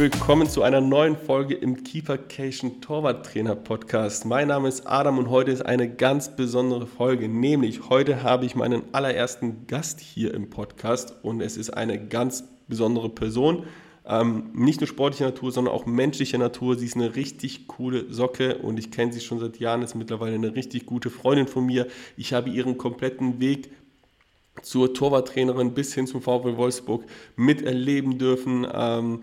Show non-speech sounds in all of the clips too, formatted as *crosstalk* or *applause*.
willkommen zu einer neuen Folge im Keepercation Torwart Trainer Podcast. Mein Name ist Adam und heute ist eine ganz besondere Folge, nämlich heute habe ich meinen allerersten Gast hier im Podcast und es ist eine ganz besondere Person. Ähm, nicht nur sportlicher Natur, sondern auch menschlicher Natur. Sie ist eine richtig coole Socke und ich kenne sie schon seit Jahren, ist mittlerweile eine richtig gute Freundin von mir. Ich habe ihren kompletten Weg zur Torwarttrainerin bis hin zum VfL Wolfsburg miterleben dürfen. Ähm,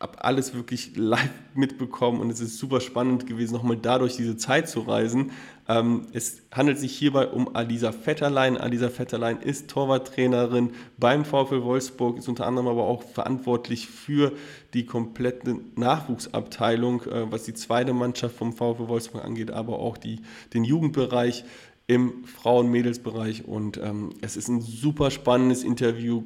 habe alles wirklich live mitbekommen und es ist super spannend gewesen, nochmal dadurch diese Zeit zu reisen. Ähm, es handelt sich hierbei um Alisa Vetterlein. Alisa Vetterlein ist Torwarttrainerin beim VfL Wolfsburg, ist unter anderem aber auch verantwortlich für die komplette Nachwuchsabteilung, äh, was die zweite Mannschaft vom VfL Wolfsburg angeht, aber auch die, den Jugendbereich im Frauen-Mädels-Bereich. Und ähm, es ist ein super spannendes Interview.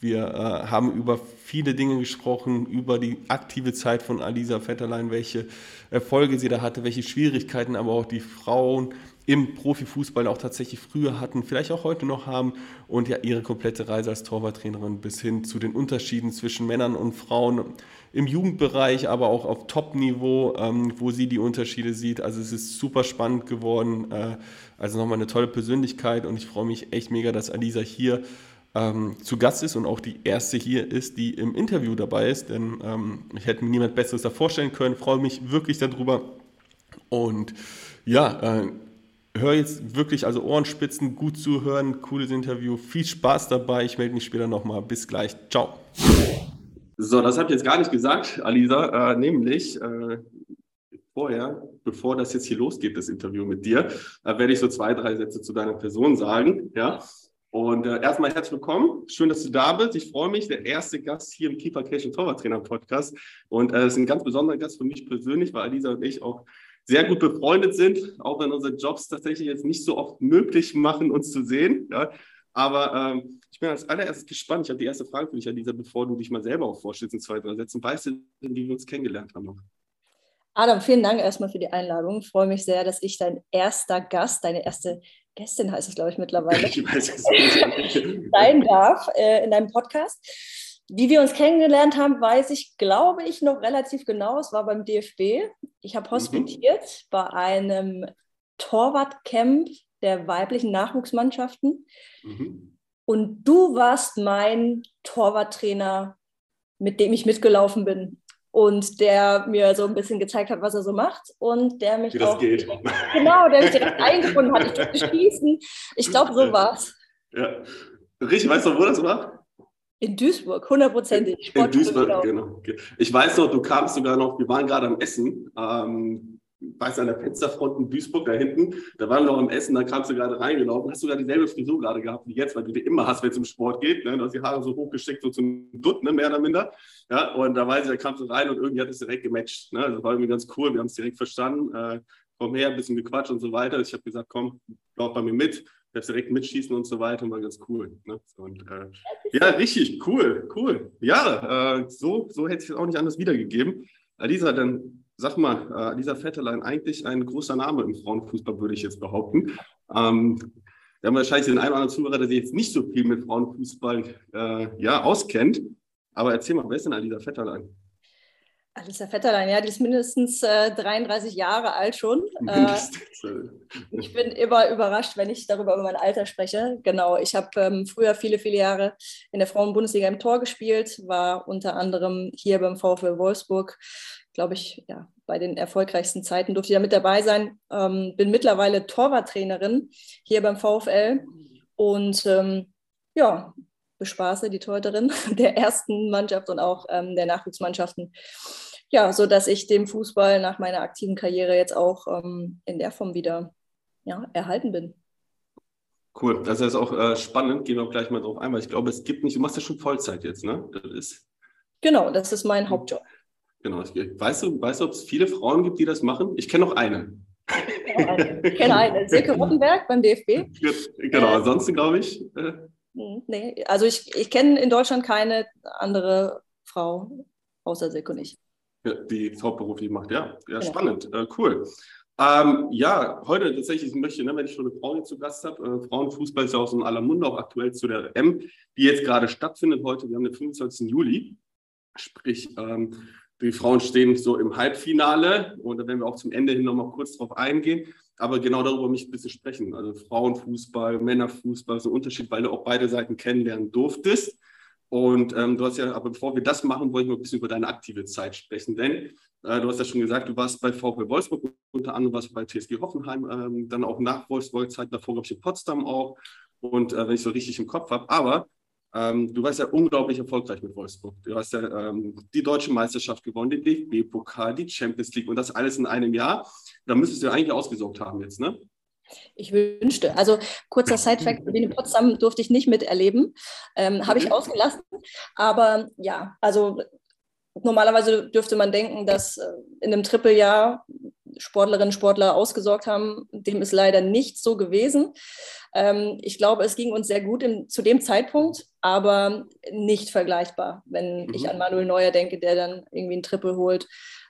Wir äh, haben über viele Dinge gesprochen, über die aktive Zeit von Alisa Vetterlein, welche Erfolge sie da hatte, welche Schwierigkeiten aber auch die Frauen im Profifußball auch tatsächlich früher hatten, vielleicht auch heute noch haben und ja ihre komplette Reise als Torwarttrainerin bis hin zu den Unterschieden zwischen Männern und Frauen im Jugendbereich, aber auch auf Top-Niveau, ähm, wo sie die Unterschiede sieht. Also es ist super spannend geworden. Äh, also nochmal eine tolle Persönlichkeit und ich freue mich echt mega, dass Alisa hier ähm, zu Gast ist und auch die erste hier ist, die im Interview dabei ist, denn ähm, ich hätte mir niemand Besseres da vorstellen können. Freue mich wirklich darüber. Und ja, äh, hör jetzt wirklich, also Ohrenspitzen, gut zuhören, cooles Interview, viel Spaß dabei. Ich melde mich später nochmal. Bis gleich. Ciao. So, das habe ich jetzt gar nicht gesagt, Alisa, äh, nämlich äh, vorher, bevor das jetzt hier losgeht, das Interview mit dir, äh, werde ich so zwei, drei Sätze zu deiner Person sagen. Ja. Und äh, erstmal herzlich willkommen. Schön, dass du da bist. Ich freue mich. Der erste Gast hier im Keeper Cation Torwart Trainer Podcast. Und es äh, ist ein ganz besonderer Gast für mich persönlich, weil Alisa und ich auch sehr gut befreundet sind, auch wenn unsere Jobs tatsächlich jetzt nicht so oft möglich machen, uns zu sehen. Ja. Aber ähm, ich bin als allererstes gespannt. Ich habe die erste Frage für dich, Alisa, bevor du dich mal selber auch vorstellst in zwei, drei Sätzen. Weißt du, wie wir uns kennengelernt haben noch? Adam, vielen Dank erstmal für die Einladung. Ich freue mich sehr, dass ich dein erster Gast, deine erste Gästin heißt es, glaube ich, mittlerweile, ich weiß es nicht. *laughs* sein darf äh, in deinem Podcast. Wie wir uns kennengelernt haben, weiß ich, glaube ich, noch relativ genau. Es war beim DFB. Ich habe mhm. hospitiert mhm. bei einem Torwartcamp der weiblichen Nachwuchsmannschaften. Mhm. Und du warst mein Torwarttrainer, mit dem ich mitgelaufen bin. Und der mir so ein bisschen gezeigt hat, was er so macht. Und der mich Wie das auch, geht. Genau, der mich direkt eingefunden hat. Ich durfte schießen. Ich glaube, so war's. Ja. Richtig, weißt du, wo das war? In Duisburg, hundertprozentig. In Duisburg, genau. Ich weiß noch, du kamst sogar noch, wir waren gerade am Essen, ähm, weiß an der Fensterfront in Duisburg da hinten, da waren wir noch am Essen, da kamst du gerade reingelaufen, hast sogar dieselbe Frisur gerade gehabt wie jetzt, weil du die immer hast, wenn es um Sport geht, ne? du hast die Haare so hochgesteckt, so zum Dutt, ne? mehr oder minder, ja, und da weiß ich, da kamst du rein und irgendwie hat es direkt gematcht, ne? das war irgendwie ganz cool, wir haben es direkt verstanden, äh, komm her, ein bisschen gequatscht und so weiter, ich habe gesagt, komm, lauf bei mir mit, darfst direkt mitschießen und so weiter, war ganz cool. Ne? Und, äh, ja, richtig, cool, cool. Ja, äh, so, so hätte ich es auch nicht anders wiedergegeben. Alisa, dann sag mal, äh, Alisa Vetterlein, eigentlich ein großer Name im Frauenfußball, würde ich jetzt behaupten. Ähm, wir haben wahrscheinlich den einen oder anderen Zuhörer, der sich jetzt nicht so viel mit Frauenfußball äh, ja, auskennt. Aber erzähl mal, wer ist denn Alisa Vetterlein? Alissa Vetterlein, ja, die ist mindestens äh, 33 Jahre alt schon. Äh, ich bin immer überrascht, wenn ich darüber über mein Alter spreche. Genau, ich habe ähm, früher viele, viele Jahre in der Frauenbundesliga im Tor gespielt, war unter anderem hier beim VfL Wolfsburg, glaube ich, ja, bei den erfolgreichsten Zeiten durfte ich da mit dabei sein. Ähm, bin mittlerweile Torwarttrainerin hier beim VfL und ähm, ja, bespaße die Torhüterin *laughs* der ersten Mannschaft und auch ähm, der Nachwuchsmannschaften ja, so dass ich dem Fußball nach meiner aktiven Karriere jetzt auch ähm, in der Form wieder ja, erhalten bin. Cool, das ist auch äh, spannend, gehen wir gleich mal drauf ein, weil ich glaube, es gibt nicht, du machst ja schon Vollzeit jetzt, ne? Das ist genau, das ist mein Hauptjob. Genau, weißt du, weißt du, ob es viele Frauen gibt, die das machen? Ich kenne noch eine. Ich kenne eine, Silke *laughs* Rottenberg beim DFB. Genau, äh, ansonsten glaube ich. Äh, hm, nee, also ich, ich kenne in Deutschland keine andere Frau außer Silke und ich die es hauptberuflich macht. Ja, ja, spannend, äh, cool. Ähm, ja, heute tatsächlich möchte, ne, wenn ich schon eine Frau hier zu Gast habe, äh, Frauenfußball ist ja auch so in aller Munde, auch aktuell zu der M, die jetzt gerade stattfindet heute. Wir haben den 25. Juli. Sprich, ähm, die Frauen stehen so im Halbfinale und da werden wir auch zum Ende hin nochmal kurz drauf eingehen. Aber genau darüber mich ein bisschen sprechen. Also Frauenfußball, Männerfußball, so ein Unterschied, weil du auch beide Seiten kennenlernen durftest. Und ähm, du hast ja, aber bevor wir das machen, wollte ich mal ein bisschen über deine aktive Zeit sprechen. Denn äh, du hast ja schon gesagt, du warst bei VfB Wolfsburg, unter anderem warst bei TSG Hoffenheim, ähm, dann auch nach Wolfsburg Zeit, davor glaube ich in Potsdam auch. Und äh, wenn ich so richtig im Kopf habe, aber ähm, du warst ja unglaublich erfolgreich mit Wolfsburg. Du hast ja ähm, die deutsche Meisterschaft gewonnen, den DFB-Pokal, die Champions League und das alles in einem Jahr. Da müsstest du ja eigentlich ausgesorgt haben jetzt, ne? Ich wünschte. Also kurzer *laughs* Sidefact, in Potsdam durfte ich nicht miterleben, ähm, habe ich mhm. ausgelassen. Aber ja, also normalerweise dürfte man denken, dass äh, in einem Trippeljahr Sportlerinnen und Sportler ausgesorgt haben. Dem ist leider nicht so gewesen. Ähm, ich glaube, es ging uns sehr gut im, zu dem Zeitpunkt, aber nicht vergleichbar, wenn mhm. ich an Manuel Neuer denke, der dann irgendwie einen Triple holt.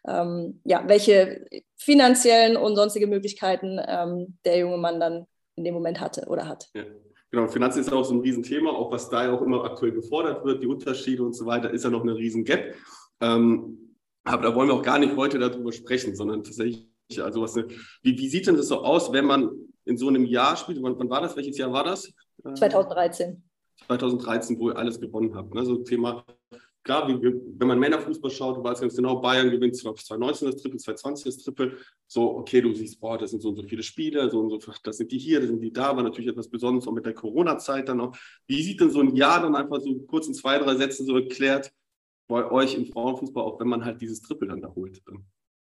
Ähm, ja, welche finanziellen und sonstige Möglichkeiten ähm, der junge Mann dann in dem Moment hatte oder hat. Ja. Genau, Finanzen ist auch so ein Riesenthema, auch was da ja auch immer aktuell gefordert wird, die Unterschiede und so weiter, ist ja noch eine Riesengap. Ähm, aber da wollen wir auch gar nicht heute darüber sprechen, sondern tatsächlich, also was, wie, wie sieht denn das so aus, wenn man in so einem Jahr spielt? Wann, wann war das? Welches Jahr war das? 2013. 2013, wo ihr alles gewonnen habt. Ne? So Thema, klar, wie, wenn man Männerfußball schaut, du weißt ganz genau, Bayern gewinnt, glaube ich, 2019 das Triple, 2020 das Triple. So, okay, du siehst, boah, das sind so und so viele Spiele, so und so, das sind die hier, das sind die da, war natürlich etwas Besonderes, auch mit der Corona-Zeit dann auch. Wie sieht denn so ein Jahr dann einfach so kurz in zwei, drei Sätzen so erklärt, bei euch im Frauenfußball, auch wenn man halt dieses Triple dann da holt.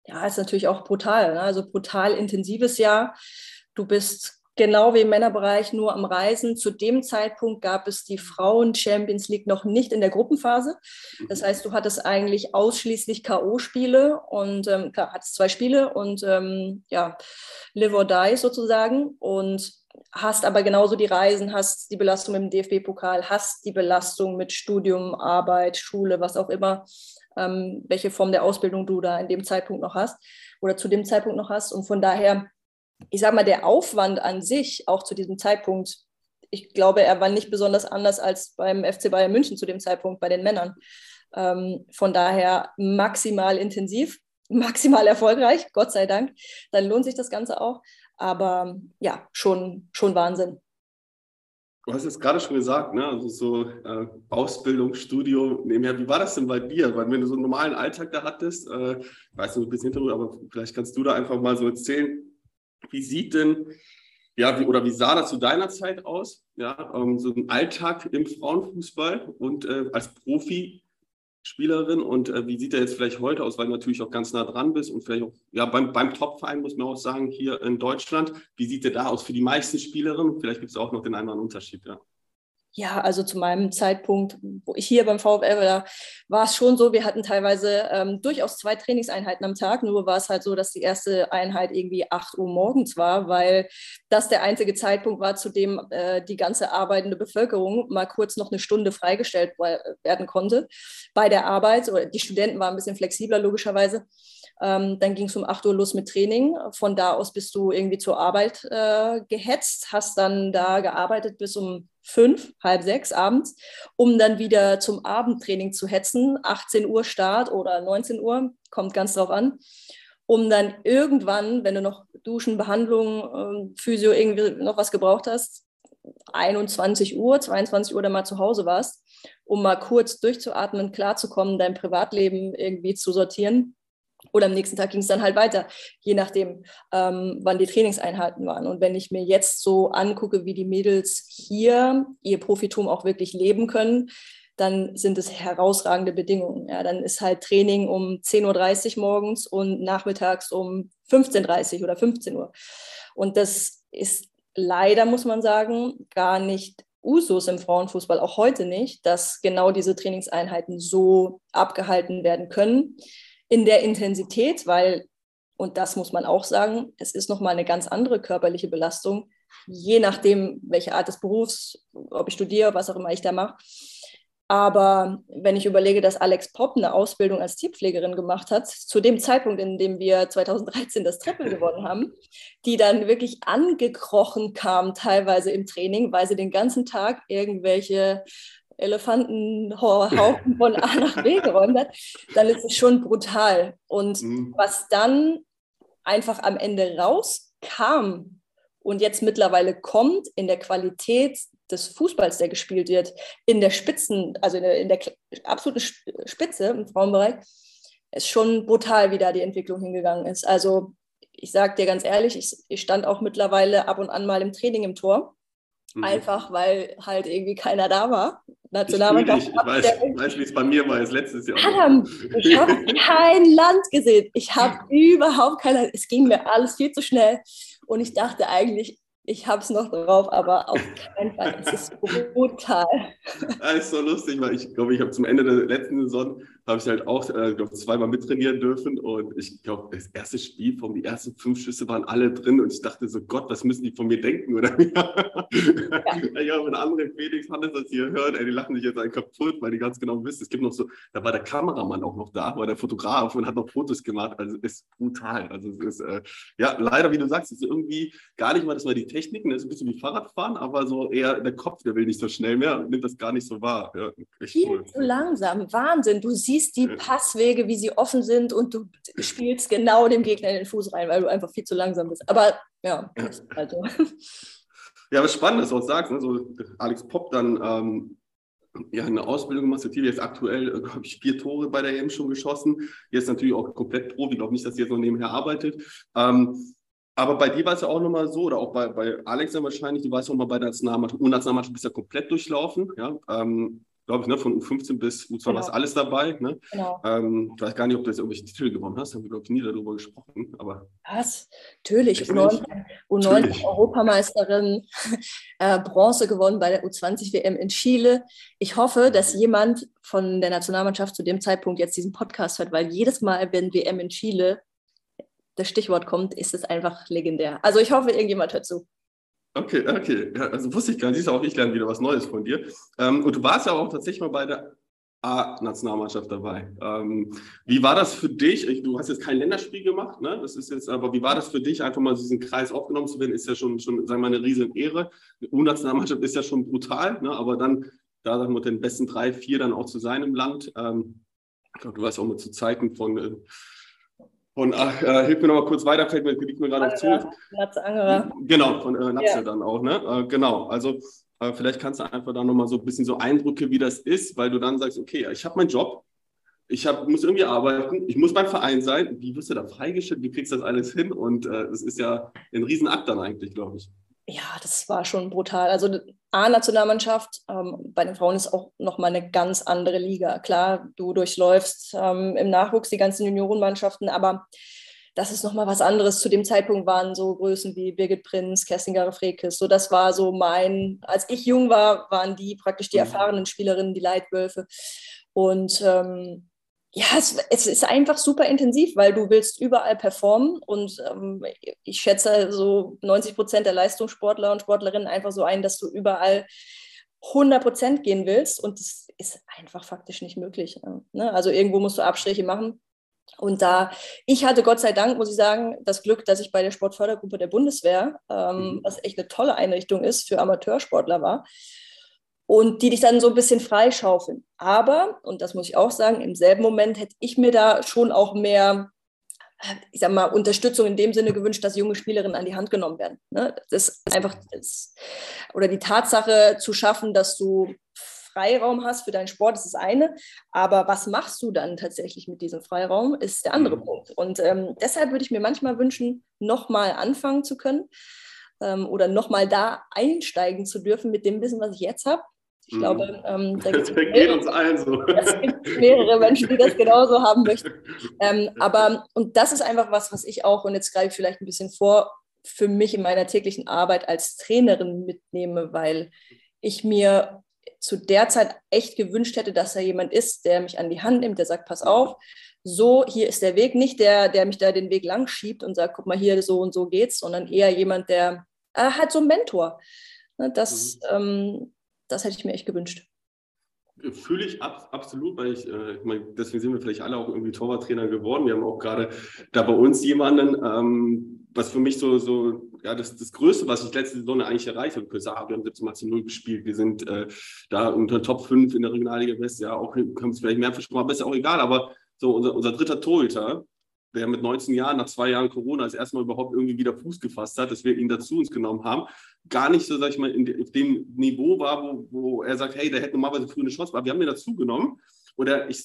Ja, ist natürlich auch brutal. Ne? Also brutal intensives Jahr. Du bist genau wie im Männerbereich nur am Reisen. Zu dem Zeitpunkt gab es die Frauen Champions League noch nicht in der Gruppenphase. Das mhm. heißt, du hattest eigentlich ausschließlich K.O.-Spiele und ähm, klar, hattest zwei Spiele und ähm, ja, live or die sozusagen. Und hast aber genauso die Reisen, hast die Belastung im DFB-Pokal, hast die Belastung mit Studium, Arbeit, Schule, was auch immer, ähm, welche Form der Ausbildung du da in dem Zeitpunkt noch hast oder zu dem Zeitpunkt noch hast. Und von daher, ich sage mal, der Aufwand an sich, auch zu diesem Zeitpunkt, ich glaube, er war nicht besonders anders als beim FC Bayern München zu dem Zeitpunkt bei den Männern. Ähm, von daher maximal intensiv, *laughs* maximal erfolgreich, Gott sei Dank. Dann lohnt sich das Ganze auch. Aber ja, schon, schon Wahnsinn. Du hast es gerade schon gesagt, ne? also so äh, Ausbildung, Studium nebenher. Wie war das denn bei dir? Weil wenn du so einen normalen Alltag da hattest, äh, ich weiß nicht, ein bisschen Hintergrund, aber vielleicht kannst du da einfach mal so erzählen, wie sieht denn, ja, wie, oder wie sah das zu deiner Zeit aus? Ja, ähm, so ein Alltag im Frauenfußball und äh, als Profi Spielerin und äh, wie sieht er jetzt vielleicht heute aus, weil du natürlich auch ganz nah dran bist und vielleicht auch ja, beim, beim Top-Verein muss man auch sagen, hier in Deutschland, wie sieht er da aus für die meisten Spielerinnen? Vielleicht gibt es auch noch den einen oder anderen Unterschied, ja. Ja, also zu meinem Zeitpunkt, wo ich hier beim VfL war, war es schon so, wir hatten teilweise ähm, durchaus zwei Trainingseinheiten am Tag, nur war es halt so, dass die erste Einheit irgendwie 8 Uhr morgens war, weil das der einzige Zeitpunkt war, zu dem äh, die ganze arbeitende Bevölkerung mal kurz noch eine Stunde freigestellt werden konnte bei der Arbeit. Oder die Studenten waren ein bisschen flexibler, logischerweise. Ähm, dann ging es um 8 Uhr los mit Training. Von da aus bist du irgendwie zur Arbeit äh, gehetzt, hast dann da gearbeitet bis um fünf, halb sechs abends, um dann wieder zum Abendtraining zu hetzen. 18 Uhr Start oder 19 Uhr, kommt ganz drauf an. Um dann irgendwann, wenn du noch Duschen, Behandlung, äh, Physio irgendwie noch was gebraucht hast, 21 Uhr, 22 Uhr dann mal zu Hause warst, um mal kurz durchzuatmen, klarzukommen, dein Privatleben irgendwie zu sortieren oder am nächsten Tag ging es dann halt weiter, je nachdem, ähm, wann die Trainingseinheiten waren. Und wenn ich mir jetzt so angucke, wie die Mädels hier ihr Profitum auch wirklich leben können, dann sind es herausragende Bedingungen. Ja, dann ist halt Training um 10.30 Uhr morgens und nachmittags um 15.30 Uhr oder 15 Uhr. Und das ist leider, muss man sagen, gar nicht Usus im Frauenfußball, auch heute nicht, dass genau diese Trainingseinheiten so abgehalten werden können in der Intensität, weil, und das muss man auch sagen, es ist nochmal eine ganz andere körperliche Belastung, je nachdem, welche Art des Berufs, ob ich studiere, was auch immer ich da mache. Aber wenn ich überlege, dass Alex Popp eine Ausbildung als Tierpflegerin gemacht hat, zu dem Zeitpunkt, in dem wir 2013 das Triple *laughs* gewonnen haben, die dann wirklich angekrochen kam, teilweise im Training, weil sie den ganzen Tag irgendwelche Elefantenhaufen von A nach B geräumt hat, dann ist es schon brutal. Und mhm. was dann einfach am Ende rauskam und jetzt mittlerweile kommt in der Qualität des Fußballs, der gespielt wird, in der Spitzen, also in der, in der absoluten Spitze im Frauenbereich, ist schon brutal, wie da die Entwicklung hingegangen ist. Also ich sage dir ganz ehrlich, ich, ich, stand auch mittlerweile ab und an mal im Training im Tor. Mhm. Einfach weil halt irgendwie keiner da war. Nationalmannschaft. Ich, ich weiß, weiß wie es bei mir war, als letztes Jahr. Adam, ich habe *laughs* kein Land gesehen. Ich habe *laughs* überhaupt kein Land. Es ging mir alles viel zu schnell. Und ich dachte eigentlich, ich habe es noch drauf, aber auf keinen Fall. Es ist brutal. Das *laughs* ist so lustig, weil ich glaube, ich habe zum Ende der letzten Saison habe ich halt auch äh, zweimal mittrainieren dürfen und ich glaube, das erste Spiel, von die ersten fünf Schüsse waren alle drin und ich dachte so, Gott, was müssen die von mir denken? Oder *laughs* ja. ja, wenn andere Felix Hannes das hier hören, ey, die lachen sich jetzt einen kaputt, weil die ganz genau wissen, es gibt noch so, da war der Kameramann auch noch da, war der Fotograf und hat noch Fotos gemacht, also es ist brutal. Also es ist, äh, ja, leider, wie du sagst, es ist irgendwie gar nicht mal, das war die Techniken, das ist ein bisschen wie Fahrradfahren, aber so eher der Kopf, der will nicht so schnell mehr, nimmt das gar nicht so wahr. Ja, Viel cool. zu langsam, Wahnsinn, du siehst siehst die Passwege, wie sie offen sind und du spielst genau dem Gegner in den Fuß rein, weil du einfach viel zu langsam bist. Aber ja, also. Ja, aber *laughs* spannend, dass du auch sagst. Ne? So, Alex Popp dann ähm, ja, eine Ausbildung gemacht. Hat jetzt aktuell, äh, glaube ich, vier Tore bei der EM schon geschossen. Jetzt natürlich auch komplett Profi. Ich glaube nicht, dass sie jetzt noch nebenher arbeitet. Ähm, aber bei dir war es ja auch nochmal so, oder auch bei, bei Alex ja wahrscheinlich, du warst auch mal bei der Nationalmannschaft, U-Nationalmannschaft bist ja komplett durchlaufen. Ja? Ähm, glaube ich, ne, von U15 bis U2 genau. war alles dabei. Ne? Genau. Ähm, ich weiß gar nicht, ob du jetzt irgendwelche Titel gewonnen hast, haben wir, glaube ich, nie darüber gesprochen. Aber Was? Natürlich. U19, U19 Europameisterin, *laughs* äh, Bronze gewonnen bei der U20-WM in Chile. Ich hoffe, dass jemand von der Nationalmannschaft zu dem Zeitpunkt jetzt diesen Podcast hört, weil jedes Mal, wenn WM in Chile das Stichwort kommt, ist es einfach legendär. Also ich hoffe, irgendjemand hört zu. Okay, okay. Ja, also wusste ich gar nicht. Siehst du, auch ich lerne wieder was Neues von dir. Ähm, und du warst ja auch tatsächlich mal bei der A-Nationalmannschaft dabei. Ähm, wie war das für dich? Du hast jetzt kein Länderspiel gemacht, ne? Das ist jetzt, aber wie war das für dich, einfach mal diesen Kreis aufgenommen zu werden? Ist ja schon, schon sagen wir mal, eine riesen Ehre. Die U-Nationalmannschaft ist ja schon brutal, ne? Aber dann da sagen wir, den besten drei, vier dann auch zu sein im Land. Ähm, ich glaube, du warst auch mal zu Zeiten von äh, von, ach, äh, hilf mir noch mal kurz weiter, fällt mir, liegt mir gerade auf zu. Natze Angerer. Genau, von äh, Natze ja. dann auch, ne? Äh, genau, also äh, vielleicht kannst du einfach da noch mal so ein bisschen so Eindrücke, wie das ist, weil du dann sagst, okay, ich habe meinen Job, ich hab, muss irgendwie arbeiten, ich muss beim Verein sein. Wie wirst du da freigestellt? Wie kriegst du das alles hin? Und äh, das ist ja ein Riesenakt dann eigentlich, glaube ich ja, das war schon brutal. Also A-Nationalmannschaft, ähm, bei den Frauen ist auch nochmal eine ganz andere Liga. Klar, du durchläufst ähm, im Nachwuchs die ganzen Juniorenmannschaften, aber das ist nochmal was anderes. Zu dem Zeitpunkt waren so Größen wie Birgit Prinz, Kerstin Gare-Frekes. So, das war so mein, als ich jung war, waren die praktisch die mhm. erfahrenen Spielerinnen, die Leitwölfe. Und ähm, ja, es, es, ist einfach super intensiv, weil du willst überall performen und ähm, ich schätze so 90 Prozent der Leistungssportler und Sportlerinnen einfach so ein, dass du überall 100 Prozent gehen willst und das ist einfach faktisch nicht möglich. Ne? Also irgendwo musst du Abstriche machen. Und da, ich hatte Gott sei Dank, muss ich sagen, das Glück, dass ich bei der Sportfördergruppe der Bundeswehr, ähm, mhm. was echt eine tolle Einrichtung ist, für Amateursportler war und die dich dann so ein bisschen freischaufeln. Aber, und das muss ich auch sagen, im selben Moment hätte ich mir da schon auch mehr, ich sag mal, Unterstützung in dem Sinne gewünscht, dass junge Spielerinnen an die Hand genommen werden. Ne? Das ist einfach, das, oder die Tatsache zu schaffen, dass du Freiraum hast für deinen Sport, das ist eine. Aber was machst du dann tatsächlich mit diesem Freiraum, ist der andere mhm. Punkt. Und ähm, deshalb würde ich mir manchmal wünschen, nochmal anfangen zu können ähm, oder nochmal da einsteigen zu dürfen mit dem Wissen, was ich jetzt habe ich mhm. glaube, ähm, *laughs* da das geht uns allen so. *laughs* Es gibt mehrere Menschen, die das genauso haben möchten. Ähm, aber, und das ist einfach was, was ich auch, und jetzt greife ich vielleicht ein bisschen vor, für mich in meiner täglichen Arbeit als Trainerin mitnehme, weil ich mir zu der Zeit echt gewünscht hätte, dass da jemand ist, der mich an die Hand nimmt, der sagt, pass auf, so, hier ist der Weg, nicht der, der mich da den Weg lang schiebt und sagt, guck mal hier, so und so geht's, sondern eher jemand, der äh, halt so ein Mentor. Ne, das, mhm. ähm, das hätte ich mir echt gewünscht. Fühle ich ab, absolut, weil ich, äh, ich meine, deswegen sind wir vielleicht alle auch irgendwie Torwarttrainer geworden. Wir haben auch gerade da bei uns jemanden, ähm, was für mich so, so ja, das, das Größte, was ich letzte Saison eigentlich erreicht habe, wir haben 17 Mal zu 0 gespielt, wir sind äh, da unter Top 5 in der Regionalliga West, ja, auch haben es vielleicht mehr versprochen, aber ist ja auch egal, aber so unser, unser dritter Torhüter, der mit 19 Jahren, nach zwei Jahren Corona, als erstmal überhaupt irgendwie wieder Fuß gefasst hat, dass wir ihn dazu uns genommen haben, gar nicht so, sag ich mal, in de, auf dem Niveau war, wo, wo er sagt, hey, der hätte normalerweise früher eine Chance, aber wir haben ihn dazu genommen. Oder ich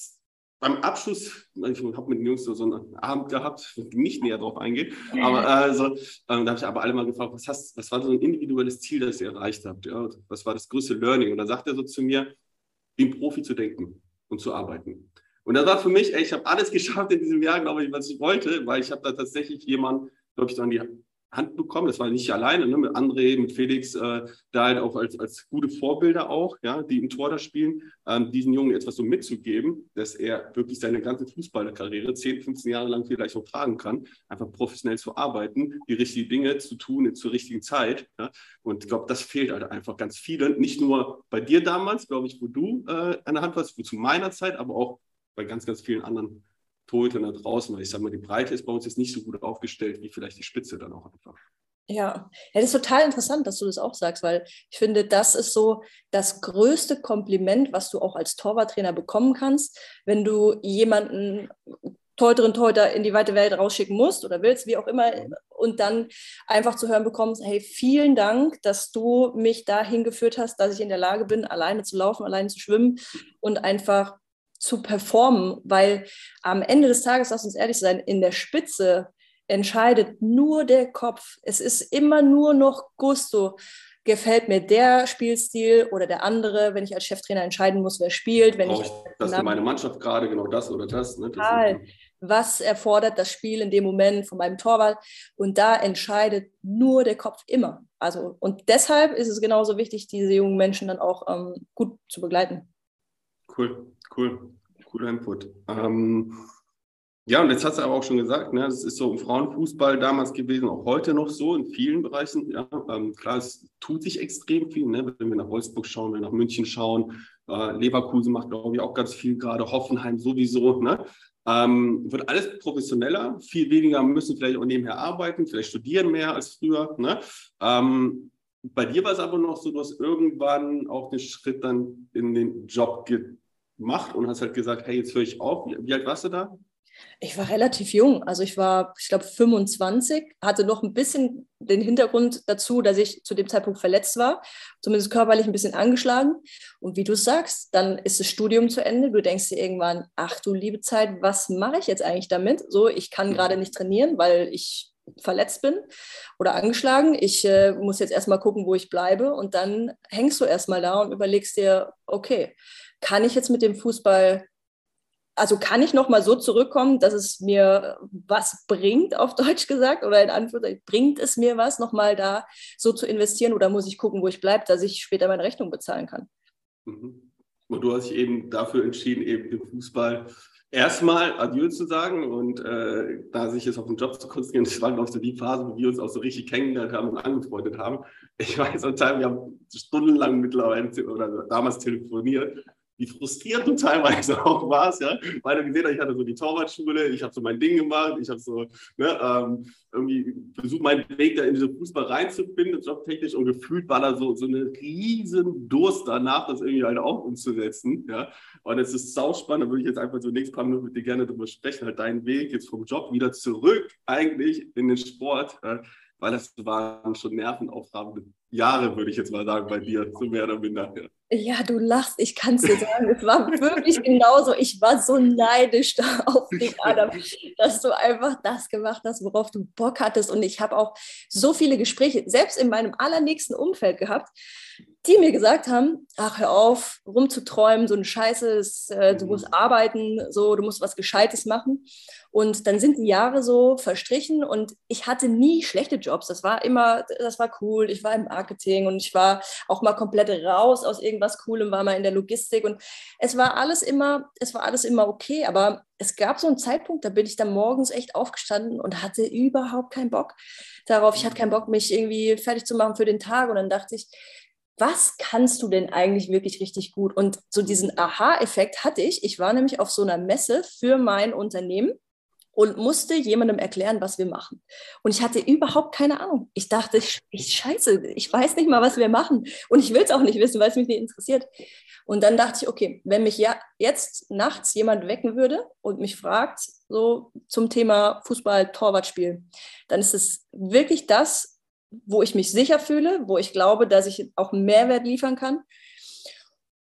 beim Abschluss, ich habe mit den Jungs so, so einen Abend gehabt, nicht näher drauf eingehen, aber *laughs* also, ähm, da habe ich aber alle mal gefragt, was, hast, was war so ein individuelles Ziel, das ihr erreicht habt? Ja? Was war das größte Learning? Und dann sagt er so zu mir, wie ein Profi zu denken und zu arbeiten. Und das war für mich, ey, ich habe alles *laughs* geschafft in diesem Jahr, glaube ich, was ich wollte, weil ich habe da tatsächlich jemanden, glaube ich, an die Hand bekommen. Das war nicht alleine, ne? mit André, mit Felix, äh, da halt auch als, als gute Vorbilder auch, ja, die im Tor da spielen, ähm, diesen Jungen etwas so mitzugeben, dass er wirklich seine ganze Fußballerkarriere 10, 15 Jahre lang vielleicht auch tragen kann, einfach professionell zu arbeiten, die richtigen Dinge zu tun zur richtigen Zeit. Ja? Und ich glaube, das fehlt halt einfach ganz vielen. Nicht nur bei dir damals, glaube ich, wo du äh, an der Hand warst, zu meiner Zeit, aber auch bei ganz, ganz vielen anderen Torhütern da draußen, weil ich sage mal, die Breite ist bei uns jetzt nicht so gut aufgestellt wie vielleicht die Spitze dann auch einfach. Ja. ja, das ist total interessant, dass du das auch sagst, weil ich finde, das ist so das größte Kompliment, was du auch als Torwarttrainer bekommen kannst, wenn du jemanden Torhüterin, Torhüter in die weite Welt rausschicken musst oder willst, wie auch immer, und dann einfach zu hören bekommst, hey, vielen Dank, dass du mich dahin geführt hast, dass ich in der Lage bin, alleine zu laufen, alleine zu schwimmen und einfach zu performen, weil am Ende des Tages, lass uns ehrlich sein, in der Spitze entscheidet nur der Kopf. Es ist immer nur noch Gusto. Gefällt mir der Spielstil oder der andere, wenn ich als Cheftrainer entscheiden muss, wer spielt. Wenn ich, das für meine Mannschaft gerade genau das oder das. Ne? das was erfordert das Spiel in dem Moment von meinem Torwart? Und da entscheidet nur der Kopf immer. Also, und deshalb ist es genauso wichtig, diese jungen Menschen dann auch ähm, gut zu begleiten. Cool, cool, cooler Input. Ähm, ja, und jetzt hast du aber auch schon gesagt, ne, das ist so im Frauenfußball damals gewesen, auch heute noch so in vielen Bereichen. Ja, ähm, klar, es tut sich extrem viel, ne, wenn wir nach Wolfsburg schauen, wenn wir nach München schauen. Äh, Leverkusen macht, glaube ich, auch ganz viel gerade, Hoffenheim sowieso. Ne? Ähm, wird alles professioneller, viel weniger müssen vielleicht auch nebenher arbeiten, vielleicht studieren mehr als früher. Ne? Ähm, bei dir war es aber noch so, du hast irgendwann auch den Schritt dann in den Job gemacht und hast halt gesagt, hey, jetzt höre ich auf. Wie, alt warst du da? Ich war relativ jung, also ich war, ich glaube, 25, hatte noch ein bisschen den Hintergrund dazu, dass ich zu dem Zeitpunkt verletzt war, zumindest körperlich ein bisschen angeschlagen. Und wie du sagst, dann ist das Studium zu Ende. Du denkst dir irgendwann, ach du liebe Zeit, was mache ich jetzt eigentlich damit? So, ich kann gerade nicht trainieren, weil ich verletzt bin oder angeschlagen. Ich äh, muss jetzt erstmal gucken, wo ich bleibe. Und dann hängst du erstmal da und überlegst dir, okay, kann ich jetzt mit dem Fußball, also kann ich nochmal so zurückkommen, dass es mir was bringt, auf Deutsch gesagt, oder in Anführungszeichen, bringt es mir was, nochmal da so zu investieren oder muss ich gucken, wo ich bleibe, dass ich später meine Rechnung bezahlen kann? Mhm. Und du hast dich eben dafür entschieden, eben den Fußball erstmal Adieu zu sagen und äh, da sich jetzt auf den Job zu konzentrieren. Das war, glaube ich, so die Phase, wo wir uns auch so richtig kennengelernt haben und angefreundet haben. Ich weiß, wir haben stundenlang mittlerweile oder damals telefoniert wie frustrierend du teilweise *laughs* auch warst, ja, weil du gesehen hast, ich hatte so die Torwartschule, ich habe so mein Ding gemacht, ich habe so ne, ähm, irgendwie versucht, meinen Weg da in diesen Fußball reinzufinden, jobtechnisch. Und gefühlt war da so, so eine riesen Durst danach, das irgendwie halt auch umzusetzen, ja, und es ist sauspannend, da würde ich jetzt einfach so nächstes paar Minuten mit dir gerne darüber sprechen, halt deinen Weg jetzt vom Job wieder zurück eigentlich in den Sport, ja, weil das waren schon nervenaufreibende Jahre, würde ich jetzt mal sagen, bei dir, so mehr oder minder. Ja. Du lachst, ich kann es dir sagen, es war wirklich genauso. Ich war so neidisch auf dich, Adam, dass du einfach das gemacht hast, worauf du Bock hattest. Und ich habe auch so viele Gespräche, selbst in meinem allernächsten Umfeld gehabt, die mir gesagt haben, ach, hör auf, rumzuträumen, so eine Scheiße, äh, du musst mhm. arbeiten, so, du musst was Gescheites machen. Und dann sind die Jahre so verstrichen und ich hatte nie schlechte Jobs. Das war immer, das war cool. Ich war im Marketing und ich war auch mal komplett raus aus irgendwas Coolem, war mal in der Logistik und es war alles immer, es war alles immer okay. Aber es gab so einen Zeitpunkt, da bin ich dann morgens echt aufgestanden und hatte überhaupt keinen Bock darauf. Ich hatte keinen Bock, mich irgendwie fertig zu machen für den Tag. Und dann dachte ich, was kannst du denn eigentlich wirklich richtig gut? Und so diesen Aha-Effekt hatte ich. Ich war nämlich auf so einer Messe für mein Unternehmen und musste jemandem erklären, was wir machen. Und ich hatte überhaupt keine Ahnung. Ich dachte, ich, ich scheiße, ich weiß nicht mal, was wir machen. Und ich will es auch nicht wissen, weil es mich nicht interessiert. Und dann dachte ich, okay, wenn mich ja jetzt nachts jemand wecken würde und mich fragt, so zum Thema Fußball, Torwartspiel, dann ist es wirklich das, wo ich mich sicher fühle, wo ich glaube, dass ich auch einen Mehrwert liefern kann.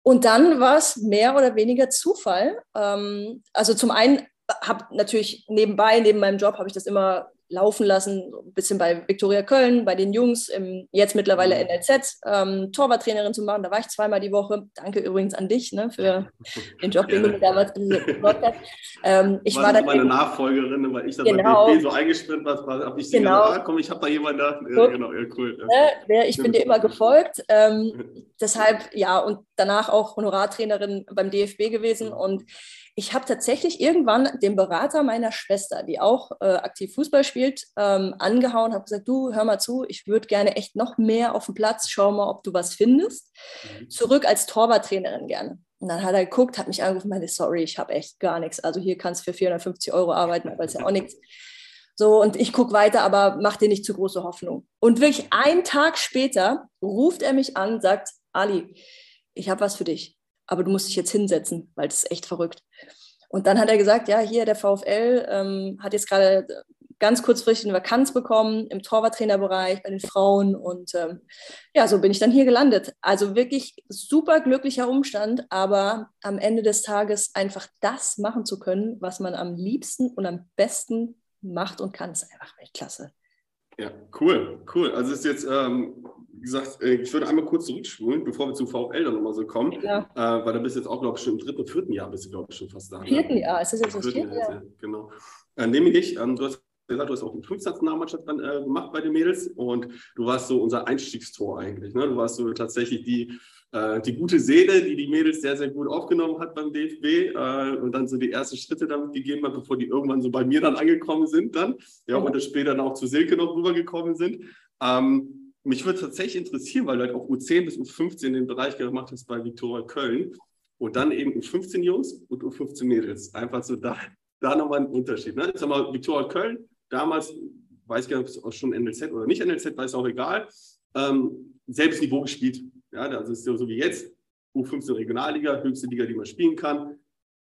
Und dann war es mehr oder weniger Zufall. Ähm, also zum einen habe natürlich nebenbei, neben meinem Job, habe ich das immer laufen lassen, so ein bisschen bei Viktoria Köln, bei den Jungs, im, jetzt mittlerweile mhm. NLZ, ähm, Torwarttrainerin zu machen. Da war ich zweimal die Woche. Danke übrigens an dich ne, für den Job, den du mir damals *laughs* gesagt hast. Ähm, ich war, war dann meine Nachfolgerin, weil ich dann genau, bei DFB so eingespannt war, habe ich genau. gesagt, ah, komm, ich habe da jemanden da. Ja, genau, ja, cool. Ne, ich bin dir immer gefolgt. Ähm, deshalb, ja, und danach auch Honorartrainerin beim DFB gewesen mhm. und ich habe tatsächlich irgendwann den Berater meiner Schwester, die auch äh, aktiv Fußball spielt, ähm, angehauen, habe gesagt, du, hör mal zu, ich würde gerne echt noch mehr auf dem Platz, schau mal, ob du was findest. Mhm. Zurück als Torwarttrainerin gerne. Und dann hat er geguckt, hat mich angerufen, meinte, sorry, ich habe echt gar nichts. Also hier kannst du für 450 Euro arbeiten, aber ist ja auch *laughs* nichts. So, und ich gucke weiter, aber mach dir nicht zu große Hoffnung. Und wirklich einen Tag später ruft er mich an, sagt, Ali, ich habe was für dich aber du musst dich jetzt hinsetzen, weil das ist echt verrückt. Und dann hat er gesagt, ja, hier der VfL ähm, hat jetzt gerade ganz kurzfristig eine Vakanz bekommen im Torwarttrainerbereich bei den Frauen und ähm, ja, so bin ich dann hier gelandet. Also wirklich super glücklicher Umstand, aber am Ende des Tages einfach das machen zu können, was man am liebsten und am besten macht und kann, ist einfach Weltklasse. Ja, cool, cool. Also ist jetzt ähm, gesagt, äh, ich würde einmal kurz zurückspulen, bevor wir zum VfL dann nochmal so kommen, ja. äh, weil da bist du jetzt auch, glaube ich, schon im dritten, vierten Jahr bist du, glaube ich, schon fast da. Ne? Vierten Jahr, ist das jetzt das vierte Jahr? Genau. Äh, nämlich, ähm, du hast gesagt, du hast auch die 15. Nationalmannschaft dann äh, gemacht bei den Mädels und du warst so unser Einstiegstor eigentlich. Ne? Du warst so tatsächlich die, äh, die gute Seele, die die Mädels sehr, sehr gut aufgenommen hat beim DFB äh, und dann so die ersten Schritte damit gegeben hat, bevor die irgendwann so bei mir dann angekommen sind dann. Ja, mhm. und dann später dann auch zu Silke noch rübergekommen sind. Ähm, mich würde tatsächlich interessieren, weil du halt auch U10 bis U15 den Bereich gemacht hast bei Viktoria Köln und dann eben U15 Jungs und U15 Mädels. Einfach so da, da nochmal ein Unterschied. Ne? Sag mal, Viktoria Köln, damals, weiß ich gar nicht, ob es schon NLZ oder nicht NLZ, weiß auch egal, ähm, selbes Niveau gespielt. Ja, also ist ja so wie jetzt, U15 Regionalliga, höchste Liga, die man spielen kann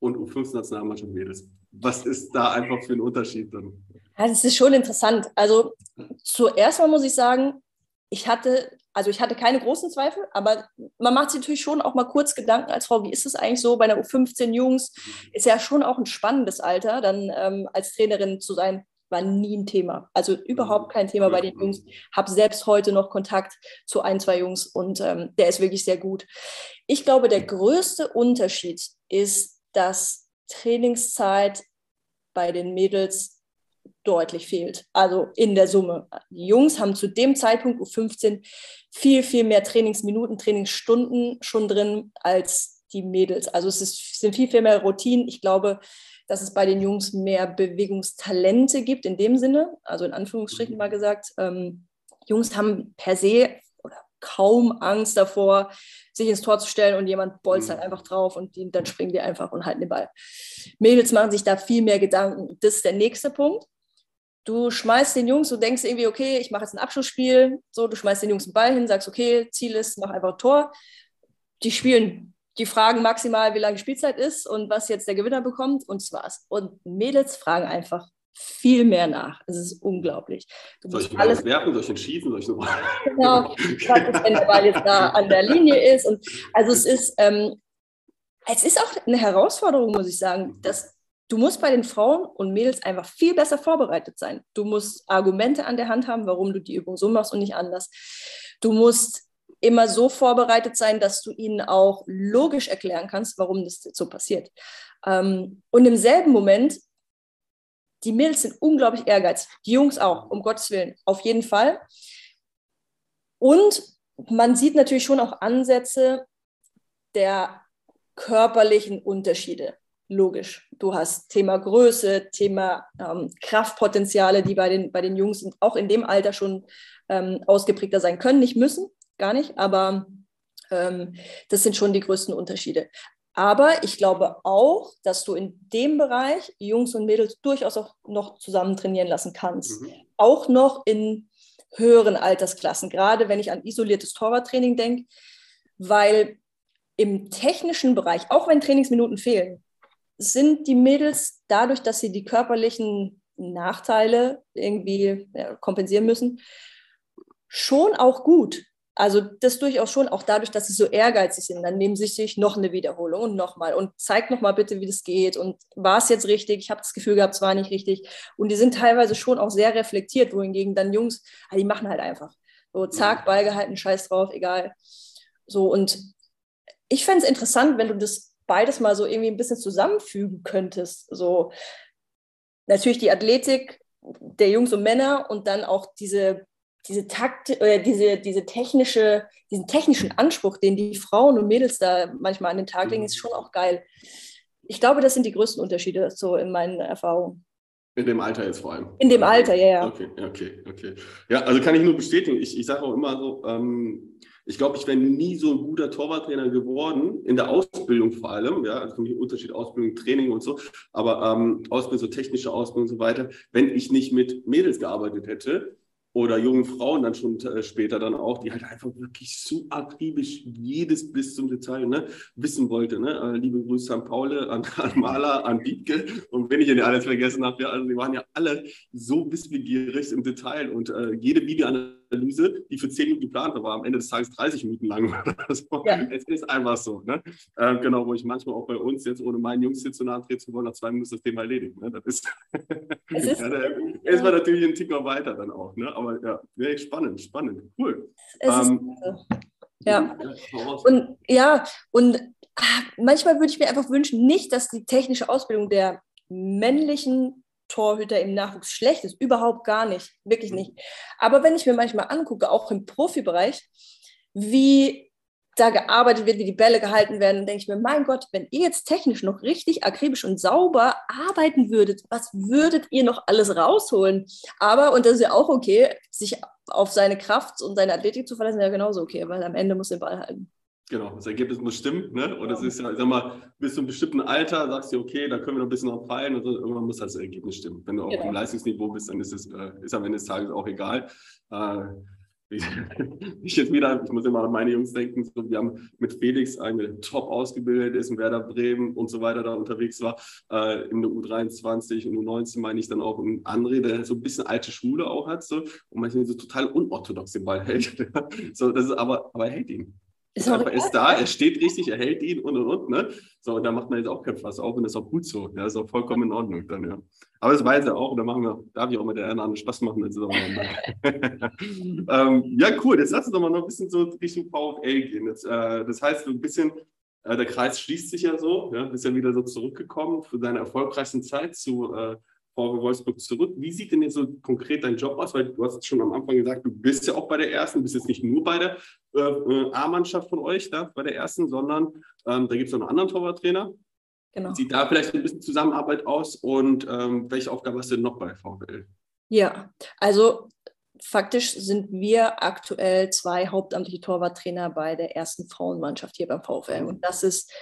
und U15 Nationalmannschaft Mädels. Was ist da einfach für ein Unterschied dann? Ja, das ist schon interessant. Also zuerst mal muss ich sagen, ich hatte, also ich hatte keine großen Zweifel, aber man macht sich natürlich schon auch mal kurz Gedanken als Frau, wie ist es eigentlich so bei einer U15 Jungs? Ist ja schon auch ein spannendes Alter, dann ähm, als Trainerin zu sein, war nie ein Thema. Also überhaupt kein Thema bei den Jungs. Habe selbst heute noch Kontakt zu ein, zwei Jungs und ähm, der ist wirklich sehr gut. Ich glaube, der größte Unterschied ist, dass Trainingszeit bei den Mädels deutlich fehlt. Also in der Summe. Die Jungs haben zu dem Zeitpunkt U15 viel, viel mehr Trainingsminuten, Trainingsstunden schon drin als die Mädels. Also es ist, sind viel, viel mehr Routinen. Ich glaube, dass es bei den Jungs mehr Bewegungstalente gibt in dem Sinne, also in Anführungsstrichen mal gesagt. Ähm, Jungs haben per se kaum Angst davor, sich ins Tor zu stellen und jemand bolzt mhm. einfach drauf und die, dann springen die einfach und halten den Ball. Mädels machen sich da viel mehr Gedanken. Das ist der nächste Punkt du schmeißt den Jungs, du denkst irgendwie, okay, ich mache jetzt ein Abschlussspiel, so, du schmeißt den Jungs einen Ball hin, sagst, okay, Ziel ist, mach einfach ein Tor. Die spielen, die fragen maximal, wie lange die Spielzeit ist und was jetzt der Gewinner bekommt und das war's. Und Mädels fragen einfach viel mehr nach. Es ist unglaublich. Du soll ich alles werfen, soll ich ihn schießen, soll ich so Genau, *laughs* wenn der Ball jetzt da an der Linie ist. Und also es ist, ähm, es ist auch eine Herausforderung, muss ich sagen, dass du musst bei den Frauen und Mädels einfach viel besser vorbereitet sein. Du musst Argumente an der Hand haben, warum du die Übung so machst und nicht anders. Du musst immer so vorbereitet sein, dass du ihnen auch logisch erklären kannst, warum das so passiert. Ähm, und im selben Moment, die Mädels sind unglaublich ehrgeizig, die Jungs auch, um Gottes Willen, auf jeden Fall. Und man sieht natürlich schon auch Ansätze der körperlichen Unterschiede logisch. Du hast Thema Größe, Thema ähm, Kraftpotenziale, die bei den, bei den Jungs auch in dem Alter schon ähm, ausgeprägter sein können, nicht müssen, gar nicht, aber ähm, das sind schon die größten Unterschiede. Aber ich glaube auch, dass du in dem Bereich Jungs und Mädels durchaus auch noch zusammen trainieren lassen kannst. Mhm. Auch noch in höheren Altersklassen, gerade wenn ich an isoliertes Torwarttraining denke, weil im technischen Bereich, auch wenn Trainingsminuten fehlen, sind die Mädels dadurch, dass sie die körperlichen Nachteile irgendwie ja, kompensieren müssen, schon auch gut. Also das durchaus schon, auch dadurch, dass sie so ehrgeizig sind, dann nehmen sie sich noch eine Wiederholung und nochmal und zeigt nochmal bitte, wie das geht und war es jetzt richtig? Ich habe das Gefühl gehabt, es war nicht richtig. Und die sind teilweise schon auch sehr reflektiert, wohingegen dann Jungs, ah, die machen halt einfach. So, zack, Ball gehalten, scheiß drauf, egal. So, und ich fände es interessant, wenn du das beides mal so irgendwie ein bisschen zusammenfügen könntest. So, natürlich die Athletik der Jungs und Männer und dann auch diese diese Takt oder diese, diese technische, diesen technischen Anspruch, den die Frauen und Mädels da manchmal an den Tag legen, ist schon auch geil. Ich glaube, das sind die größten Unterschiede so in meinen Erfahrungen. In dem Alter jetzt vor allem. In dem Alter, ja, ja. Okay, okay, okay. Ja, also kann ich nur bestätigen. Ich, ich sage auch immer so, ähm, ich glaube, ich wäre nie so ein guter Torwarttrainer geworden, in der Ausbildung vor allem, ja, also für mich Unterschied Ausbildung, Training und so, aber ähm, Ausbildung, so technische Ausbildung und so weiter, wenn ich nicht mit Mädels gearbeitet hätte, oder jungen Frauen dann schon äh, später dann auch, die halt einfach wirklich so akribisch jedes bis zum Detail ne, wissen wollte. Ne? Äh, liebe Grüße an Paul, an, an Maler, an Wiebke und wenn ich ihr alles vergessen habe, ja, also die waren ja alle so wissbegierig im Detail und äh, jede Videoanalyse, die für 10 Minuten geplant war, war am Ende des Tages 30 Minuten lang. *laughs* so. ja. Es ist einfach so. Ne? Äh, genau, wo ich manchmal auch bei uns jetzt, ohne meinen Jungs hier zu nahe treten zu wollen, nach zwei Minuten das Thema erledigt. Ne? Das ist, *laughs* es ist, ja, da, ist man natürlich ein Ticker weiter dann auch. Ne? aber ja, ja spannend, spannend, cool. Ähm, ja. Und ja, und ah, manchmal würde ich mir einfach wünschen, nicht, dass die technische Ausbildung der männlichen Torhüter im Nachwuchs schlecht ist, überhaupt gar nicht, wirklich mhm. nicht. Aber wenn ich mir manchmal angucke, auch im Profibereich, wie da gearbeitet wird, wie die Bälle gehalten werden, dann denke ich mir, mein Gott, wenn ihr jetzt technisch noch richtig akribisch und sauber arbeiten würdet, was würdet ihr noch alles rausholen? Aber, und das ist ja auch okay, sich auf seine Kraft und seine Athletik zu verlassen, ja genauso okay, weil am Ende muss der Ball halten. Genau, das Ergebnis muss stimmen. Ne? Und das ist ja, sag mal, bis zu einem bestimmten Alter sagst du, okay, da können wir noch ein bisschen noch feilen und irgendwann muss das Ergebnis stimmen. Wenn du genau. auf dem Leistungsniveau bist, dann ist es äh, ist am Ende des Tages auch egal. Äh, *laughs* ich jetzt wieder, ich muss immer an meine Jungs denken, so, wir haben mit Felix einen top ausgebildet ist, in Werder Bremen und so weiter da unterwegs war, äh, in der U23 und U19 meine ich dann auch und André, der so ein bisschen alte Schule auch hat so, und manchmal so total unorthodox den Ball hält. *laughs* so, das ist aber, aber er hält ihn. Ist er ist da, er steht richtig, er hält ihn und und und. Ne? So, und da macht man jetzt auch kein Fass auf und das ist auch gut so. Ja, ist auch vollkommen in Ordnung dann, ja. Aber das weiß er auch und da machen wir, darf ich auch mit der einen Spaß machen. *laughs* ähm, ja, cool. Jetzt lass uns doch mal noch ein bisschen so Richtung VfL gehen. Jetzt, äh, das heißt, so ein bisschen, äh, der Kreis schließt sich ja so, ja, bist ja wieder so zurückgekommen für deine erfolgreichsten Zeit zu äh, VW Wolfsburg zurück. Wie sieht denn jetzt so konkret dein Job aus? Weil du hast schon am Anfang gesagt, du bist ja auch bei der ersten, bist jetzt nicht nur bei der äh, äh A-Mannschaft von euch, da, bei der ersten, sondern ähm, da gibt es noch einen anderen Torwarttrainer. Genau. Sieht da vielleicht ein bisschen Zusammenarbeit aus und ähm, welche Aufgabe hast du denn noch bei VWL? Ja, also faktisch sind wir aktuell zwei hauptamtliche Torwarttrainer bei der ersten Frauenmannschaft hier beim VfL. Und das ist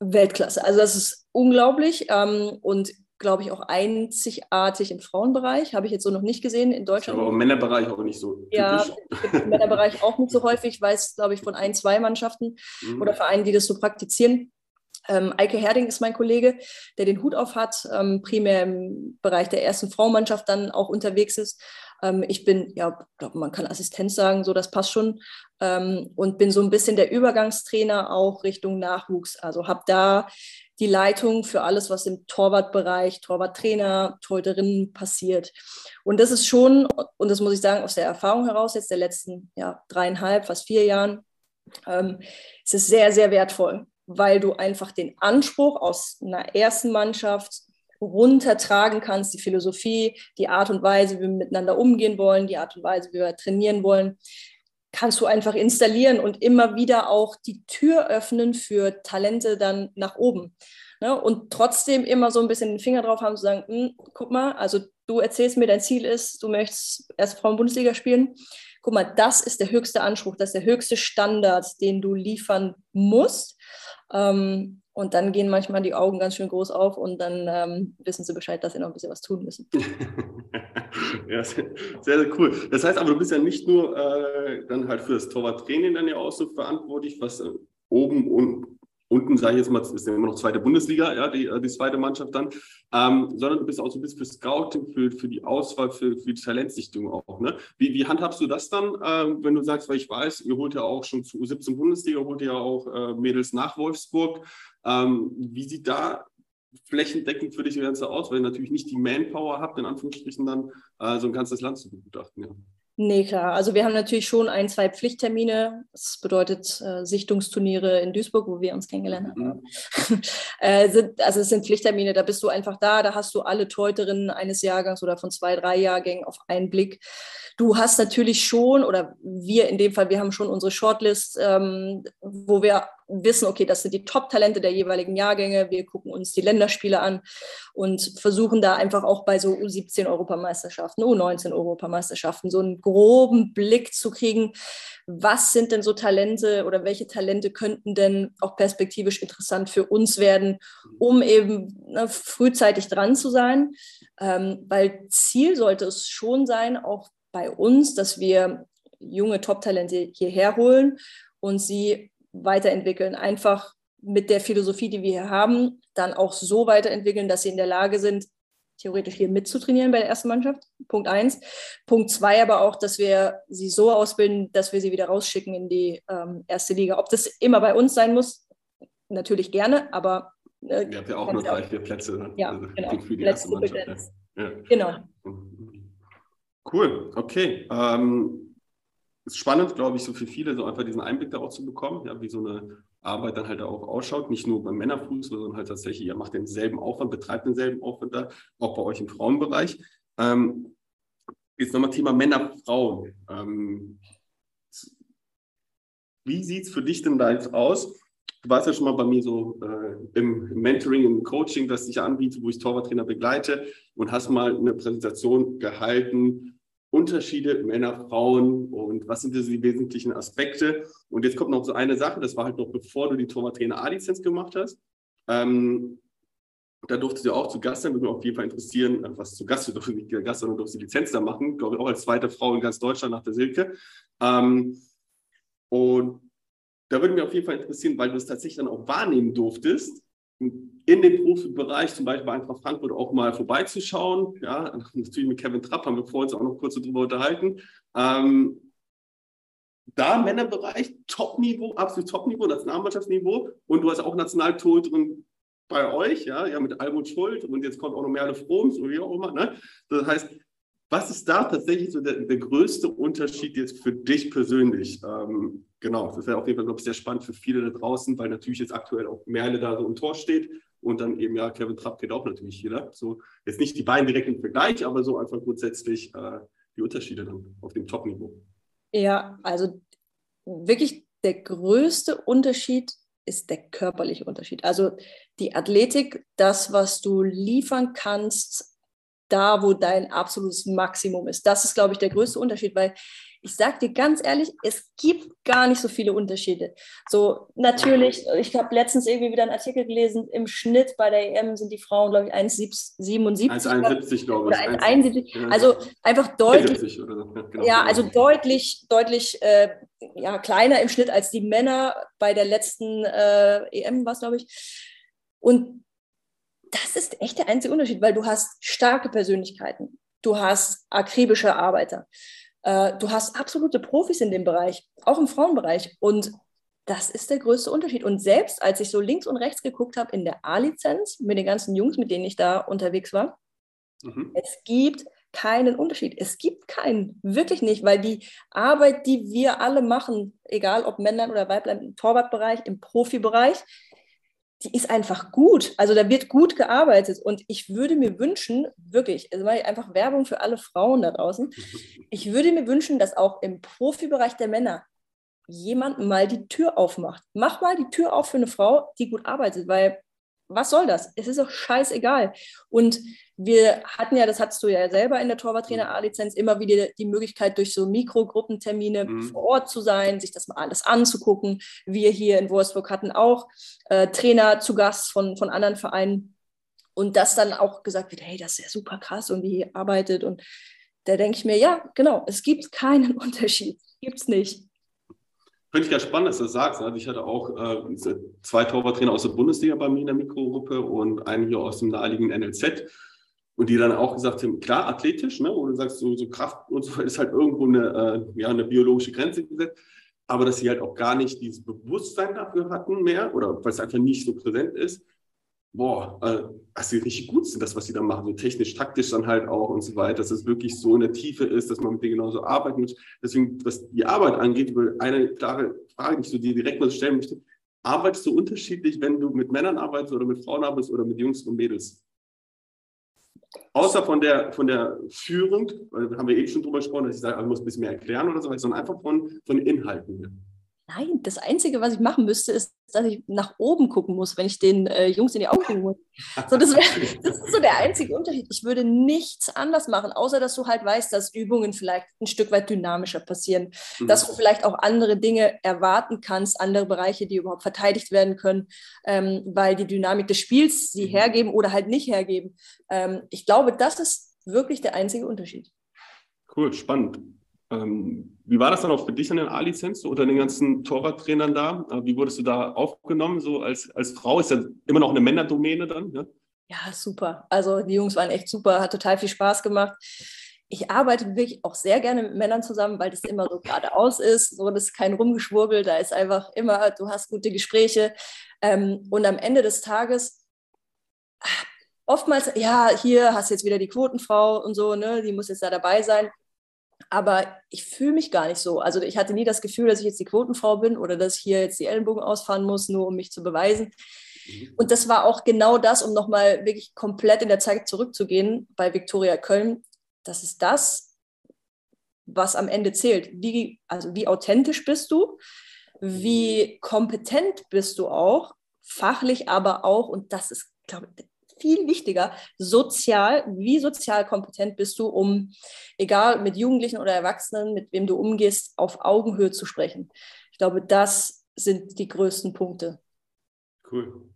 Weltklasse. Also das ist unglaublich. Ähm, und glaube ich, auch einzigartig im Frauenbereich. Habe ich jetzt so noch nicht gesehen in Deutschland. Aber im Männerbereich auch nicht so. Typisch. Ja, im Männerbereich auch nicht so häufig. Ich weiß, glaube ich, von ein, zwei Mannschaften mhm. oder Vereinen, die das so praktizieren. Ähm, Eike Herding ist mein Kollege, der den Hut auf hat, ähm, primär im Bereich der ersten Frauenmannschaft dann auch unterwegs ist. Ähm, ich bin, ja, glaube man kann Assistenz sagen, so das passt schon. Ähm, und bin so ein bisschen der Übergangstrainer auch Richtung Nachwuchs. Also habe da die Leitung für alles, was im Torwartbereich, Torwarttrainer, Torhüterinnen passiert. Und das ist schon, und das muss ich sagen, aus der Erfahrung heraus, jetzt der letzten ja, dreieinhalb, fast vier Jahren, ähm, es ist sehr, sehr wertvoll, weil du einfach den Anspruch aus einer ersten Mannschaft runtertragen kannst, die Philosophie, die Art und Weise, wie wir miteinander umgehen wollen, die Art und Weise, wie wir trainieren wollen, kannst du einfach installieren und immer wieder auch die Tür öffnen für Talente dann nach oben. Ne? Und trotzdem immer so ein bisschen den Finger drauf haben, zu sagen, hm, guck mal, also du erzählst mir, dein Ziel ist, du möchtest erst Frauen-Bundesliga spielen. guck mal, das ist der höchste Anspruch, das ist der höchste Standard, den du liefern musst. Ähm, und dann gehen manchmal die Augen ganz schön groß auf und dann ähm, wissen sie Bescheid, dass sie noch ein bisschen was tun müssen. *laughs* ja, sehr, sehr cool. Das heißt aber, du bist ja nicht nur äh, dann halt für das Torwarttraining dann ja auch so verantwortlich, was äh, oben und unten, sage ich jetzt mal, ist ja immer noch zweite Bundesliga, ja, die, äh, die zweite Mannschaft dann, ähm, sondern du bist auch so ein bisschen für Scouting, für, für die Auswahl, für, für die Talentsichtung auch. Ne? Wie, wie handhabst du das dann, ähm, wenn du sagst, weil ich weiß, ihr holt ja auch schon zu U17 Bundesliga, holt ja auch äh, Mädels nach Wolfsburg. Ähm, wie sieht da flächendeckend für dich das Ganze aus, weil ihr natürlich nicht die Manpower habt, in Anführungsstrichen dann, äh, so ein ganzes Land zu begutachten. Ja. Nee, klar. Also wir haben natürlich schon ein, zwei Pflichttermine. Das bedeutet äh, Sichtungsturniere in Duisburg, wo wir uns kennengelernt haben. Mhm. *laughs* äh, sind, also es sind Pflichttermine, da bist du einfach da, da hast du alle Teuterinnen eines Jahrgangs oder von zwei, drei Jahrgängen auf einen Blick. Du hast natürlich schon, oder wir in dem Fall, wir haben schon unsere Shortlist, ähm, wo wir wissen, okay, das sind die Top-Talente der jeweiligen Jahrgänge. Wir gucken uns die Länderspiele an und versuchen da einfach auch bei so U17-Europameisterschaften, U19-Europameisterschaften so einen groben Blick zu kriegen, was sind denn so Talente oder welche Talente könnten denn auch perspektivisch interessant für uns werden, um eben ne, frühzeitig dran zu sein. Ähm, weil Ziel sollte es schon sein, auch bei uns, dass wir junge Top-Talente hierher holen und sie weiterentwickeln. Einfach mit der Philosophie, die wir hier haben, dann auch so weiterentwickeln, dass sie in der Lage sind, theoretisch hier mitzutrainieren bei der ersten Mannschaft. Punkt eins. Punkt zwei aber auch, dass wir sie so ausbilden, dass wir sie wieder rausschicken in die ähm, erste Liga. Ob das immer bei uns sein muss, natürlich gerne, aber. Äh, Ihr habt ja auch nur drei, vier Plätze. Ne? Ja, also genau. Für die erste Mannschaft. Ja. Genau. Cool, okay. Ähm, ist spannend, glaube ich, so für viele, so einfach diesen Einblick darauf zu bekommen, ja, wie so eine Arbeit dann halt auch ausschaut. Nicht nur beim Männerfußball, sondern halt tatsächlich, ihr macht denselben Aufwand, betreibt denselben Aufwand da, auch bei euch im Frauenbereich. Ähm, jetzt nochmal Thema Männer, Frauen. Ähm, wie sieht es für dich denn da jetzt aus? Du warst ja schon mal bei mir so äh, im Mentoring, im Coaching, das ich anbiete, wo ich Torwarttrainer begleite und hast mal eine Präsentation gehalten, Unterschiede Männer, Frauen und was sind die wesentlichen Aspekte. Und jetzt kommt noch so eine Sache, das war halt noch bevor du die Torwarttrainer A-Lizenz gemacht hast. Ähm, da durfte sie auch zu Gast sein, würde mich auf jeden Fall interessieren, äh, was zu Gast, du durfte nicht Gast, sondern durfte die Lizenz da machen, glaube ich auch als zweite Frau in ganz Deutschland nach der Silke. Ähm, und da würde mich auf jeden Fall interessieren, weil du es tatsächlich dann auch wahrnehmen durftest, in dem Profibereich, zum Beispiel bei Eintracht Frankfurt, auch mal vorbeizuschauen. Ja, natürlich mit Kevin Trapp haben wir vorhin auch noch kurz darüber unterhalten. Ähm, da Männerbereich, Top-Niveau, absolut Top-Niveau, Nationalmannschaftsniveau. Und du hast auch Nationaltorhüterin bei euch, ja, ja, mit Almut Schuld und jetzt kommt auch noch Merle Froms oder wie auch immer. Ne? Das heißt, was ist da tatsächlich so der, der größte Unterschied jetzt für dich persönlich? Ähm, genau, das wäre auf jeden Fall, glaube ich, sehr spannend für viele da draußen, weil natürlich jetzt aktuell auch Merle da so im Tor steht und dann eben, ja, Kevin Trapp geht auch natürlich hier. So, jetzt nicht die beiden direkt im Vergleich, aber so einfach grundsätzlich äh, die Unterschiede dann auf dem Top-Niveau. Ja, also wirklich der größte Unterschied ist der körperliche Unterschied. Also die Athletik, das, was du liefern kannst, da, wo dein absolutes Maximum ist. Das ist, glaube ich, der größte Unterschied, weil ich sage dir ganz ehrlich, es gibt gar nicht so viele Unterschiede. So, natürlich, ich habe letztens irgendwie wieder einen Artikel gelesen, im Schnitt bei der EM sind die Frauen, glaube ich, 1,77. 1,71, glaube ich. Oder 1,71. Also einfach deutlich. So. Genau. Ja, also deutlich, deutlich äh, ja, kleiner im Schnitt als die Männer bei der letzten äh, EM, was glaube ich. Und das ist echt der einzige Unterschied, weil du hast starke Persönlichkeiten, du hast akribische Arbeiter, äh, du hast absolute Profis in dem Bereich, auch im Frauenbereich. Und das ist der größte Unterschied. Und selbst als ich so links und rechts geguckt habe in der A-Lizenz mit den ganzen Jungs, mit denen ich da unterwegs war, mhm. es gibt keinen Unterschied. Es gibt keinen, wirklich nicht, weil die Arbeit, die wir alle machen, egal ob Männlein oder Weiblein im Torwartbereich, im Profibereich, die ist einfach gut. Also da wird gut gearbeitet. Und ich würde mir wünschen, wirklich, also einfach Werbung für alle Frauen da draußen, ich würde mir wünschen, dass auch im Profibereich der Männer jemand mal die Tür aufmacht. Mach mal die Tür auf für eine Frau, die gut arbeitet, weil was soll das? Es ist doch scheißegal. Und wir hatten ja, das hattest du ja selber in der Torwarttrainer A-Lizenz, immer wieder die Möglichkeit, durch so Mikrogruppentermine mhm. vor Ort zu sein, sich das mal alles anzugucken. Wir hier in Wolfsburg hatten auch äh, Trainer zu Gast von, von anderen Vereinen. Und das dann auch gesagt wird, hey, das ist ja super krass und wie ihr arbeitet. Und da denke ich mir, ja, genau, es gibt keinen *laughs* Unterschied. Gibt es nicht. Finde ich ganz spannend, dass du das sagst. Also ich hatte auch äh, zwei Torwarttrainer aus der Bundesliga bei mir in der Mikrogruppe und einen hier aus dem naheliegenden NLZ. Und die dann auch gesagt haben, klar, athletisch, ne, wo du sagst, so, so Kraft und so *laughs* ist halt irgendwo eine, äh, ja, eine biologische Grenze gesetzt, aber dass sie halt auch gar nicht dieses Bewusstsein dafür hatten mehr oder weil es einfach nicht so präsent ist, boah, äh, sie richtig gut sind, das, was sie da machen, so technisch, taktisch dann halt auch und so weiter, dass es wirklich so in der Tiefe ist, dass man mit denen genauso arbeiten muss. Deswegen, was die Arbeit angeht, eine klare Frage, die ich so dir direkt mal stellen möchte, arbeitest du unterschiedlich, wenn du mit Männern arbeitest oder mit Frauen arbeitest oder mit Jungs und Mädels? Außer von der, von der Führung, weil da haben wir eben schon drüber gesprochen, dass ich sage, ich muss ein bisschen mehr erklären oder so, sondern einfach von, von Inhalten. Nein, das Einzige, was ich machen müsste, ist, dass ich nach oben gucken muss, wenn ich den äh, Jungs in die Augen gucken muss. So, das, wär, *laughs* das ist so der einzige Unterschied. Ich würde nichts anders machen, außer dass du halt weißt, dass Übungen vielleicht ein Stück weit dynamischer passieren, mhm. dass du vielleicht auch andere Dinge erwarten kannst, andere Bereiche, die überhaupt verteidigt werden können, ähm, weil die Dynamik des Spiels sie mhm. hergeben oder halt nicht hergeben. Ähm, ich glaube, das ist wirklich der einzige Unterschied. Cool, spannend. Ähm, wie war das dann auch für dich an der A-Lizenz, so unter den ganzen Torwarttrainern da? Äh, wie wurdest du da aufgenommen, so als, als Frau? Ist ja immer noch eine Männerdomäne dann, ja? Ja, super. Also die Jungs waren echt super, hat total viel Spaß gemacht. Ich arbeite wirklich auch sehr gerne mit Männern zusammen, weil das immer so geradeaus ist. So, das ist kein Rumgeschwurbel, da ist einfach immer, du hast gute Gespräche. Ähm, und am Ende des Tages ah, oftmals, ja, hier hast du jetzt wieder die Quotenfrau und so, ne, die muss jetzt da dabei sein. Aber ich fühle mich gar nicht so. Also ich hatte nie das Gefühl, dass ich jetzt die Quotenfrau bin oder dass ich hier jetzt die Ellenbogen ausfahren muss, nur um mich zu beweisen. Mhm. Und das war auch genau das, um nochmal wirklich komplett in der Zeit zurückzugehen bei Viktoria Köln. Das ist das, was am Ende zählt. Wie, also wie authentisch bist du? Wie kompetent bist du auch? Fachlich aber auch, und das ist, glaube ich, viel wichtiger, sozial, wie sozial kompetent bist du, um, egal mit Jugendlichen oder Erwachsenen, mit wem du umgehst, auf Augenhöhe zu sprechen. Ich glaube, das sind die größten Punkte. Cool.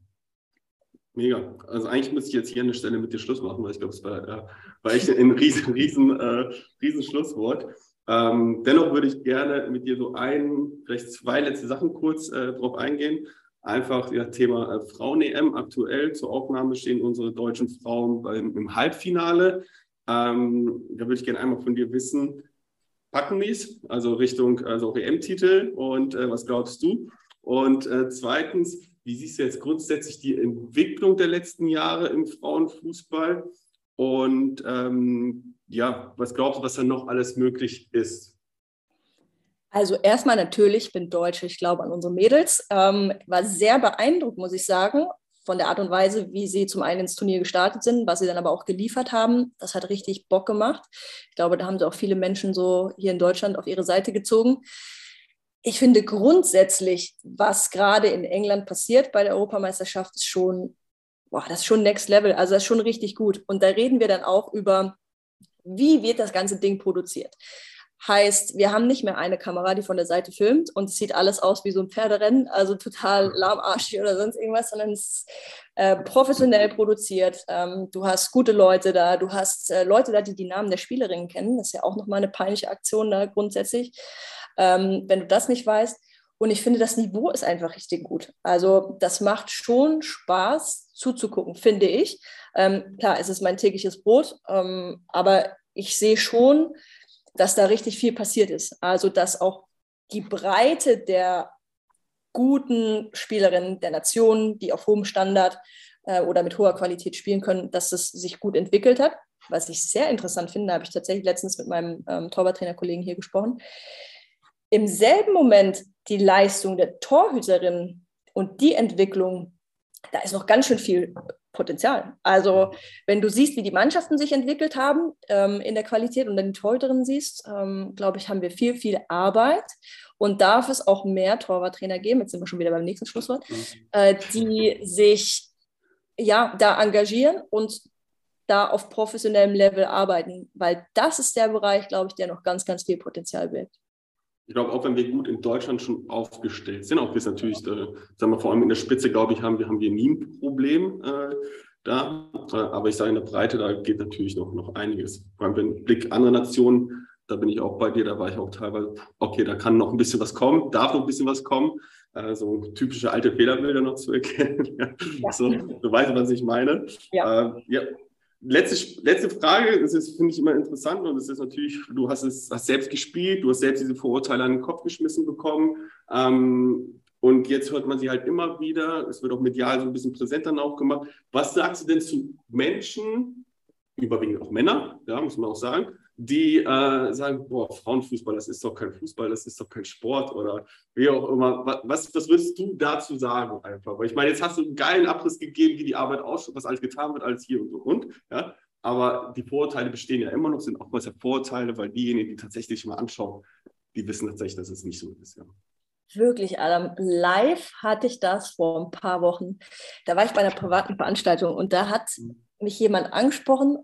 Mega. Also eigentlich müsste ich jetzt hier an der Stelle mit dir Schluss machen, weil ich glaube, es war, äh, war echt ein riesen, riesen, äh, riesen Schlusswort. Ähm, dennoch würde ich gerne mit dir so ein, vielleicht zwei letzte Sachen kurz äh, drauf eingehen einfach ja, Thema äh, Frauen-EM. Aktuell zur Aufnahme stehen unsere deutschen Frauen beim, im Halbfinale. Ähm, da würde ich gerne einmal von dir wissen, packen die es, also Richtung also EM-Titel und äh, was glaubst du? Und äh, zweitens, wie siehst du jetzt grundsätzlich die Entwicklung der letzten Jahre im Frauenfußball? Und ähm, ja, was glaubst du, was da noch alles möglich ist? Also erstmal natürlich, ich bin Deutsche, ich glaube an unsere Mädels. Ähm, war sehr beeindruckt, muss ich sagen, von der Art und Weise, wie sie zum einen ins Turnier gestartet sind, was sie dann aber auch geliefert haben. Das hat richtig Bock gemacht. Ich glaube, da haben sie auch viele Menschen so hier in Deutschland auf ihre Seite gezogen. Ich finde grundsätzlich, was gerade in England passiert bei der Europameisterschaft, ist schon, boah, das ist schon Next Level. Also das ist schon richtig gut. Und da reden wir dann auch über, wie wird das ganze Ding produziert. Heißt, wir haben nicht mehr eine Kamera, die von der Seite filmt und es sieht alles aus wie so ein Pferderennen, also total lahmarschig oder sonst irgendwas, sondern es ist äh, professionell produziert. Ähm, du hast gute Leute da, du hast äh, Leute da, die die Namen der Spielerinnen kennen. Das ist ja auch nochmal eine peinliche Aktion da grundsätzlich, ähm, wenn du das nicht weißt. Und ich finde, das Niveau ist einfach richtig gut. Also das macht schon Spaß zuzugucken, finde ich. Ähm, klar, es ist mein tägliches Brot, ähm, aber ich sehe schon, dass da richtig viel passiert ist. Also dass auch die Breite der guten Spielerinnen der Nationen, die auf hohem Standard äh, oder mit hoher Qualität spielen können, dass es sich gut entwickelt hat. Was ich sehr interessant finde, habe ich tatsächlich letztens mit meinem ähm, Torwarttrainerkollegen hier gesprochen. Im selben Moment die Leistung der Torhüterin und die Entwicklung, da ist noch ganz schön viel Potenzial. Also wenn du siehst, wie die Mannschaften sich entwickelt haben ähm, in der Qualität und dann die Torhüterin siehst, ähm, glaube ich, haben wir viel, viel Arbeit und darf es auch mehr Torwarttrainer geben, jetzt sind wir schon wieder beim nächsten Schlusswort, mhm. äh, die sich ja, da engagieren und da auf professionellem Level arbeiten, weil das ist der Bereich, glaube ich, der noch ganz, ganz viel Potenzial birgt. Ich glaube, auch wenn wir gut in Deutschland schon aufgestellt sind, auch wir natürlich, äh, sagen wir vor allem in der Spitze, glaube ich, haben wir, haben wir nie ein Problem äh, da. Äh, aber ich sage in der Breite, da geht natürlich noch, noch einiges. Vor allem, wenn Blick andere Nationen, da bin ich auch bei dir, da war ich auch teilweise, okay, da kann noch ein bisschen was kommen, darf noch ein bisschen was kommen. Äh, so typische alte Fehlerbilder noch zu erkennen. *laughs* ja. So, du weißt, was ich meine. Ja. Äh, ja letzte, letzte Frage, das ist, finde ich immer interessant und das ist natürlich, du hast es hast selbst gespielt, du hast selbst diese Vorurteile an den Kopf geschmissen bekommen ähm, und jetzt hört man sie halt immer wieder, es wird auch medial so ein bisschen präsenter auch gemacht. Was sagst du denn zu Menschen, überwiegend auch Männer, ja, muss man auch sagen, die äh, sagen, boah, Frauenfußball, das ist doch kein Fußball, das ist doch kein Sport oder wie auch immer. Was, was würdest du dazu sagen einfach? Weil ich meine, jetzt hast du einen geilen Abriss gegeben, wie die Arbeit ausschaut, was alles getan wird, alles hier und so und. Ja? Aber die Vorurteile bestehen ja immer noch, sind oftmals ja Vorurteile, weil diejenigen, die tatsächlich mal anschauen, die wissen tatsächlich, dass es nicht so ist. Ja. Wirklich, Adam. Live hatte ich das vor ein paar Wochen. Da war ich bei einer privaten Veranstaltung und da hat mhm. mich jemand angesprochen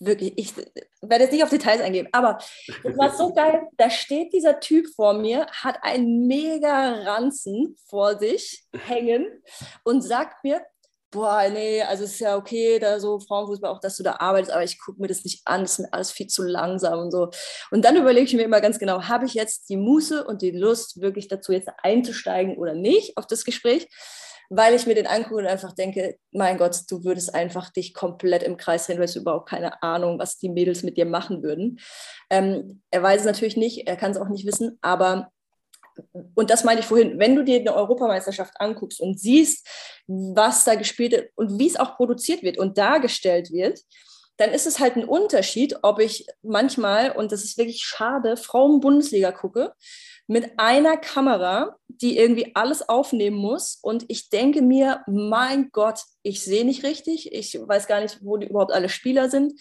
wirklich, ich werde jetzt nicht auf Details eingehen, aber es war so *laughs* geil. Da steht dieser Typ vor mir, hat einen mega Ranzen vor sich hängen und sagt mir, boah, nee, also es ist ja okay, da so Frauenfußball, auch dass du da arbeitest, aber ich gucke mir das nicht an, das ist mir alles viel zu langsam und so. Und dann überlege ich mir immer ganz genau, habe ich jetzt die Muße und die Lust, wirklich dazu jetzt einzusteigen oder nicht auf das Gespräch? Weil ich mir den angucke und einfach denke, mein Gott, du würdest einfach dich komplett im Kreis drehen, du hast überhaupt keine Ahnung, was die Mädels mit dir machen würden. Ähm, er weiß es natürlich nicht, er kann es auch nicht wissen, aber und das meine ich vorhin, wenn du dir eine Europameisterschaft anguckst und siehst, was da gespielt wird und wie es auch produziert wird und dargestellt wird, dann ist es halt ein Unterschied, ob ich manchmal, und das ist wirklich schade, Frauen-Bundesliga gucke mit einer Kamera, die irgendwie alles aufnehmen muss. Und ich denke mir, mein Gott, ich sehe nicht richtig, ich weiß gar nicht, wo die überhaupt alle Spieler sind.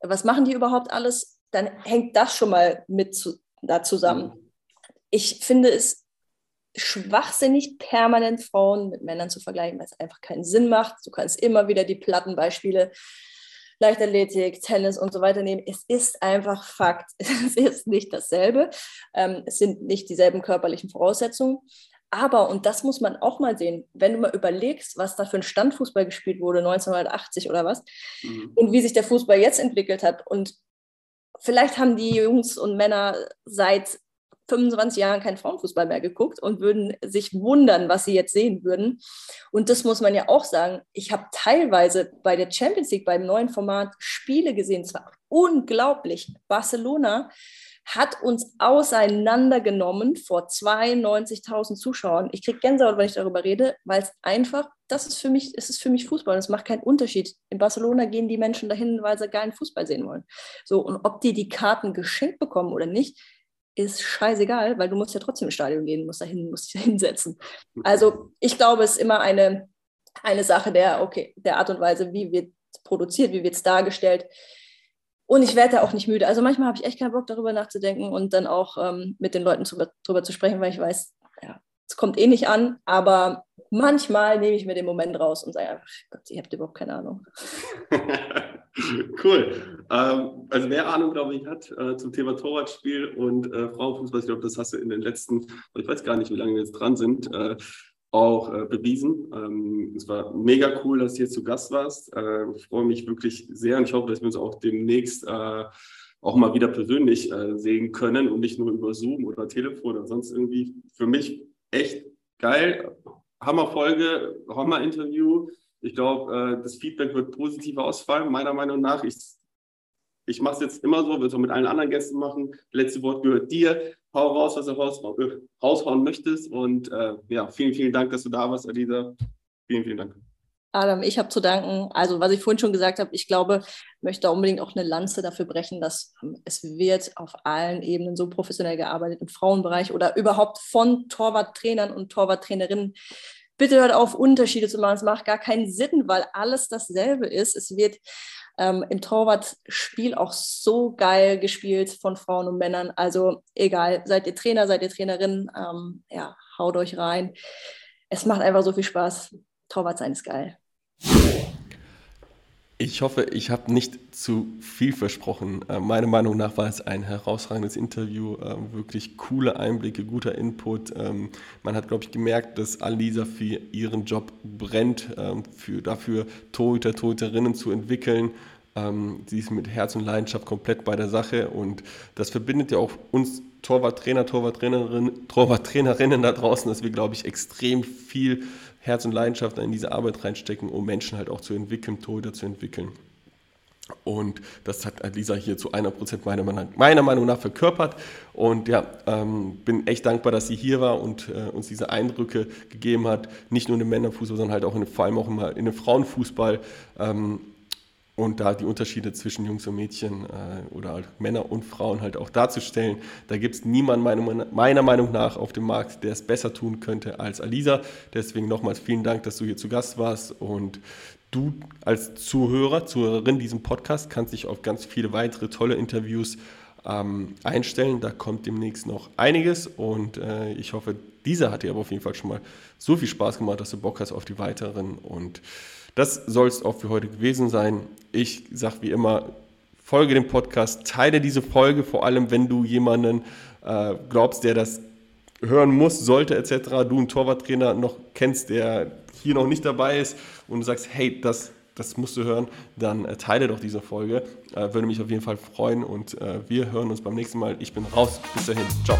Was machen die überhaupt alles? Dann hängt das schon mal mit zu, da zusammen. Ich finde es schwachsinnig, permanent Frauen mit Männern zu vergleichen, weil es einfach keinen Sinn macht. Du kannst immer wieder die Plattenbeispiele Leichtathletik, Tennis und so weiter nehmen. Es ist einfach Fakt. *laughs* Es ist nicht dasselbe. Ähm, es sind nicht dieselben körperlichen Voraussetzungen. Aber, und das muss man auch mal sehen, wenn du mal überlegst, was da für ein Standfußball gespielt wurde, 1980 oder was, mhm. und wie sich der Fußball jetzt entwickelt hat. Und vielleicht haben die Jungs und Männer seit 25 Jahren keinen Frauenfußball mehr geguckt und würden sich wundern, was sie jetzt sehen würden. Und das muss man ja auch sagen. Ich habe teilweise bei der Champions League, beim neuen Format, Spiele gesehen. Es war unglaublich. Barcelona hat uns auseinandergenommen vor 92.000 Zuschauern. Ich kriege Gänsehaut, wenn ich darüber rede, weil es einfach, das ist für mich, es ist für mich Fußball. Es macht keinen Unterschied. In Barcelona gehen die Menschen dahin, weil sie geilen Fußball sehen wollen. So, und ob die die Karten geschenkt bekommen oder nicht, ist scheißegal, weil du musst ja trotzdem ins Stadion gehen, musst dahin, musst dich *laughs* hinsetzen. Also ich glaube, es ist immer eine, eine Sache der, okay, der Art und Weise, wie wird produziert, wie wird es dargestellt. Und ich werde da auch nicht müde. Also manchmal habe ich echt keinen Bock, darüber nachzudenken und dann auch ähm, mit den Leuten darüber zu sprechen, weil ich weiß, ja, es kommt eh nicht an, aber manchmal nehme ich mir den Moment raus und sage einfach, Gott, ihr habt überhaupt keine Ahnung. *laughs* cool. Ähm, also wer Ahnung, glaube ich, hat äh, zum Thema Torwartspiel und äh, Frauenfußball, ich glaube, das hast du in den letzten, ich weiß gar nicht, wie lange wir jetzt dran sind, äh, auch äh, bewiesen. Ähm, es war mega cool, dass du hier zu Gast warst. Äh, ich freue mich wirklich sehr und ich hoffe, dass wir uns auch demnächst äh, auch mal wieder persönlich sehen können und nicht nur über Zoom oder Telefon oder sonst irgendwie. Für mich echt geil. Hammerfolge, Hammer-Interview. Ich glaube, äh, das Feedback wird positiv ausfallen, meiner Meinung nach. Ich, ich mache es jetzt immer so, würde es auch mit allen anderen Gästen machen. Letzte Wort gehört dir. Hau raus, was du raus, raushauen möchtest. Und äh, ja, vielen, vielen Dank, dass du da warst, Alisa. Vielen, vielen Dank. Adam, ich habe zu danken. Also, was ich vorhin schon gesagt habe, ich glaube, möchte unbedingt auch eine Lanze dafür brechen, dass es wird auf allen Ebenen so professionell gearbeitet im Frauenbereich oder überhaupt von Torwarttrainern und Torwarttrainerinnen. Bitte hört auf, Unterschiede zu machen. Es macht gar keinen Sinn, weil alles dasselbe ist. Es wird ähm, im Torwartspiel auch so geil gespielt von Frauen und Männern. Also egal, seid ihr Trainer, seid ihr Trainerin, ähm, ja, haut euch rein. Es macht einfach so viel Spaß. Torwart sein ist geil. Ich hoffe, ich habe nicht zu viel versprochen. Äh, meiner Meinung nach war es ein herausragendes Interview, äh, wirklich coole Einblicke, guter Input. Ähm, man hat, glaube ich, gemerkt, dass Alisa für ihren Job brennt, ähm, für, dafür Torhüter, Torhüterinnen zu entwickeln. Ähm, sie ist mit Herz und Leidenschaft komplett bei der Sache und das verbindet ja auch uns Torwarttrainer, Torwarttrainerinnen, Torwarttrainerinnen da draußen, dass wir, glaube ich, extrem viel Herz und Leidenschaft in diese Arbeit reinstecken, um Menschen halt auch zu entwickeln, Torhüter zu entwickeln. Und das hat Lisa hier zu 100% meiner, meiner Meinung nach verkörpert. Und ja, ähm, bin echt dankbar, dass sie hier war und äh, uns diese Eindrücke gegeben hat. Nicht nur dem Männerfußball, sondern halt auch in, vor allem auch immer in dem Frauenfußball. Ähm, und da die Unterschiede zwischen Jungs und Mädchen äh, oder halt Männer und Frauen halt auch darzustellen. Da gibt es niemanden meiner, meiner Meinung nach auf dem Markt, der es besser tun könnte als Alisa. Deswegen nochmals vielen Dank, dass du hier zu Gast warst und du als Zuhörer, Zuhörerin diesem Podcast kannst dich auf ganz viele weitere tolle Interviews ähm, einstellen. Da kommt demnächst noch einiges und äh, ich hoffe, dieser hat dir aber auf jeden Fall schon mal so viel Spaß gemacht, dass du Bock hast auf die weiteren und das soll es auch für heute gewesen sein. Ich sage wie immer, folge dem Podcast, teile diese Folge, vor allem wenn du jemanden äh, glaubst, der das hören muss, sollte etc., du einen Torwarttrainer noch kennst, der hier noch nicht dabei ist und du sagst, hey, das, das musst du hören, dann äh, teile doch diese Folge. Äh, würde mich auf jeden Fall freuen und äh, wir hören uns beim nächsten Mal. Ich bin raus. Bis dahin. Ciao.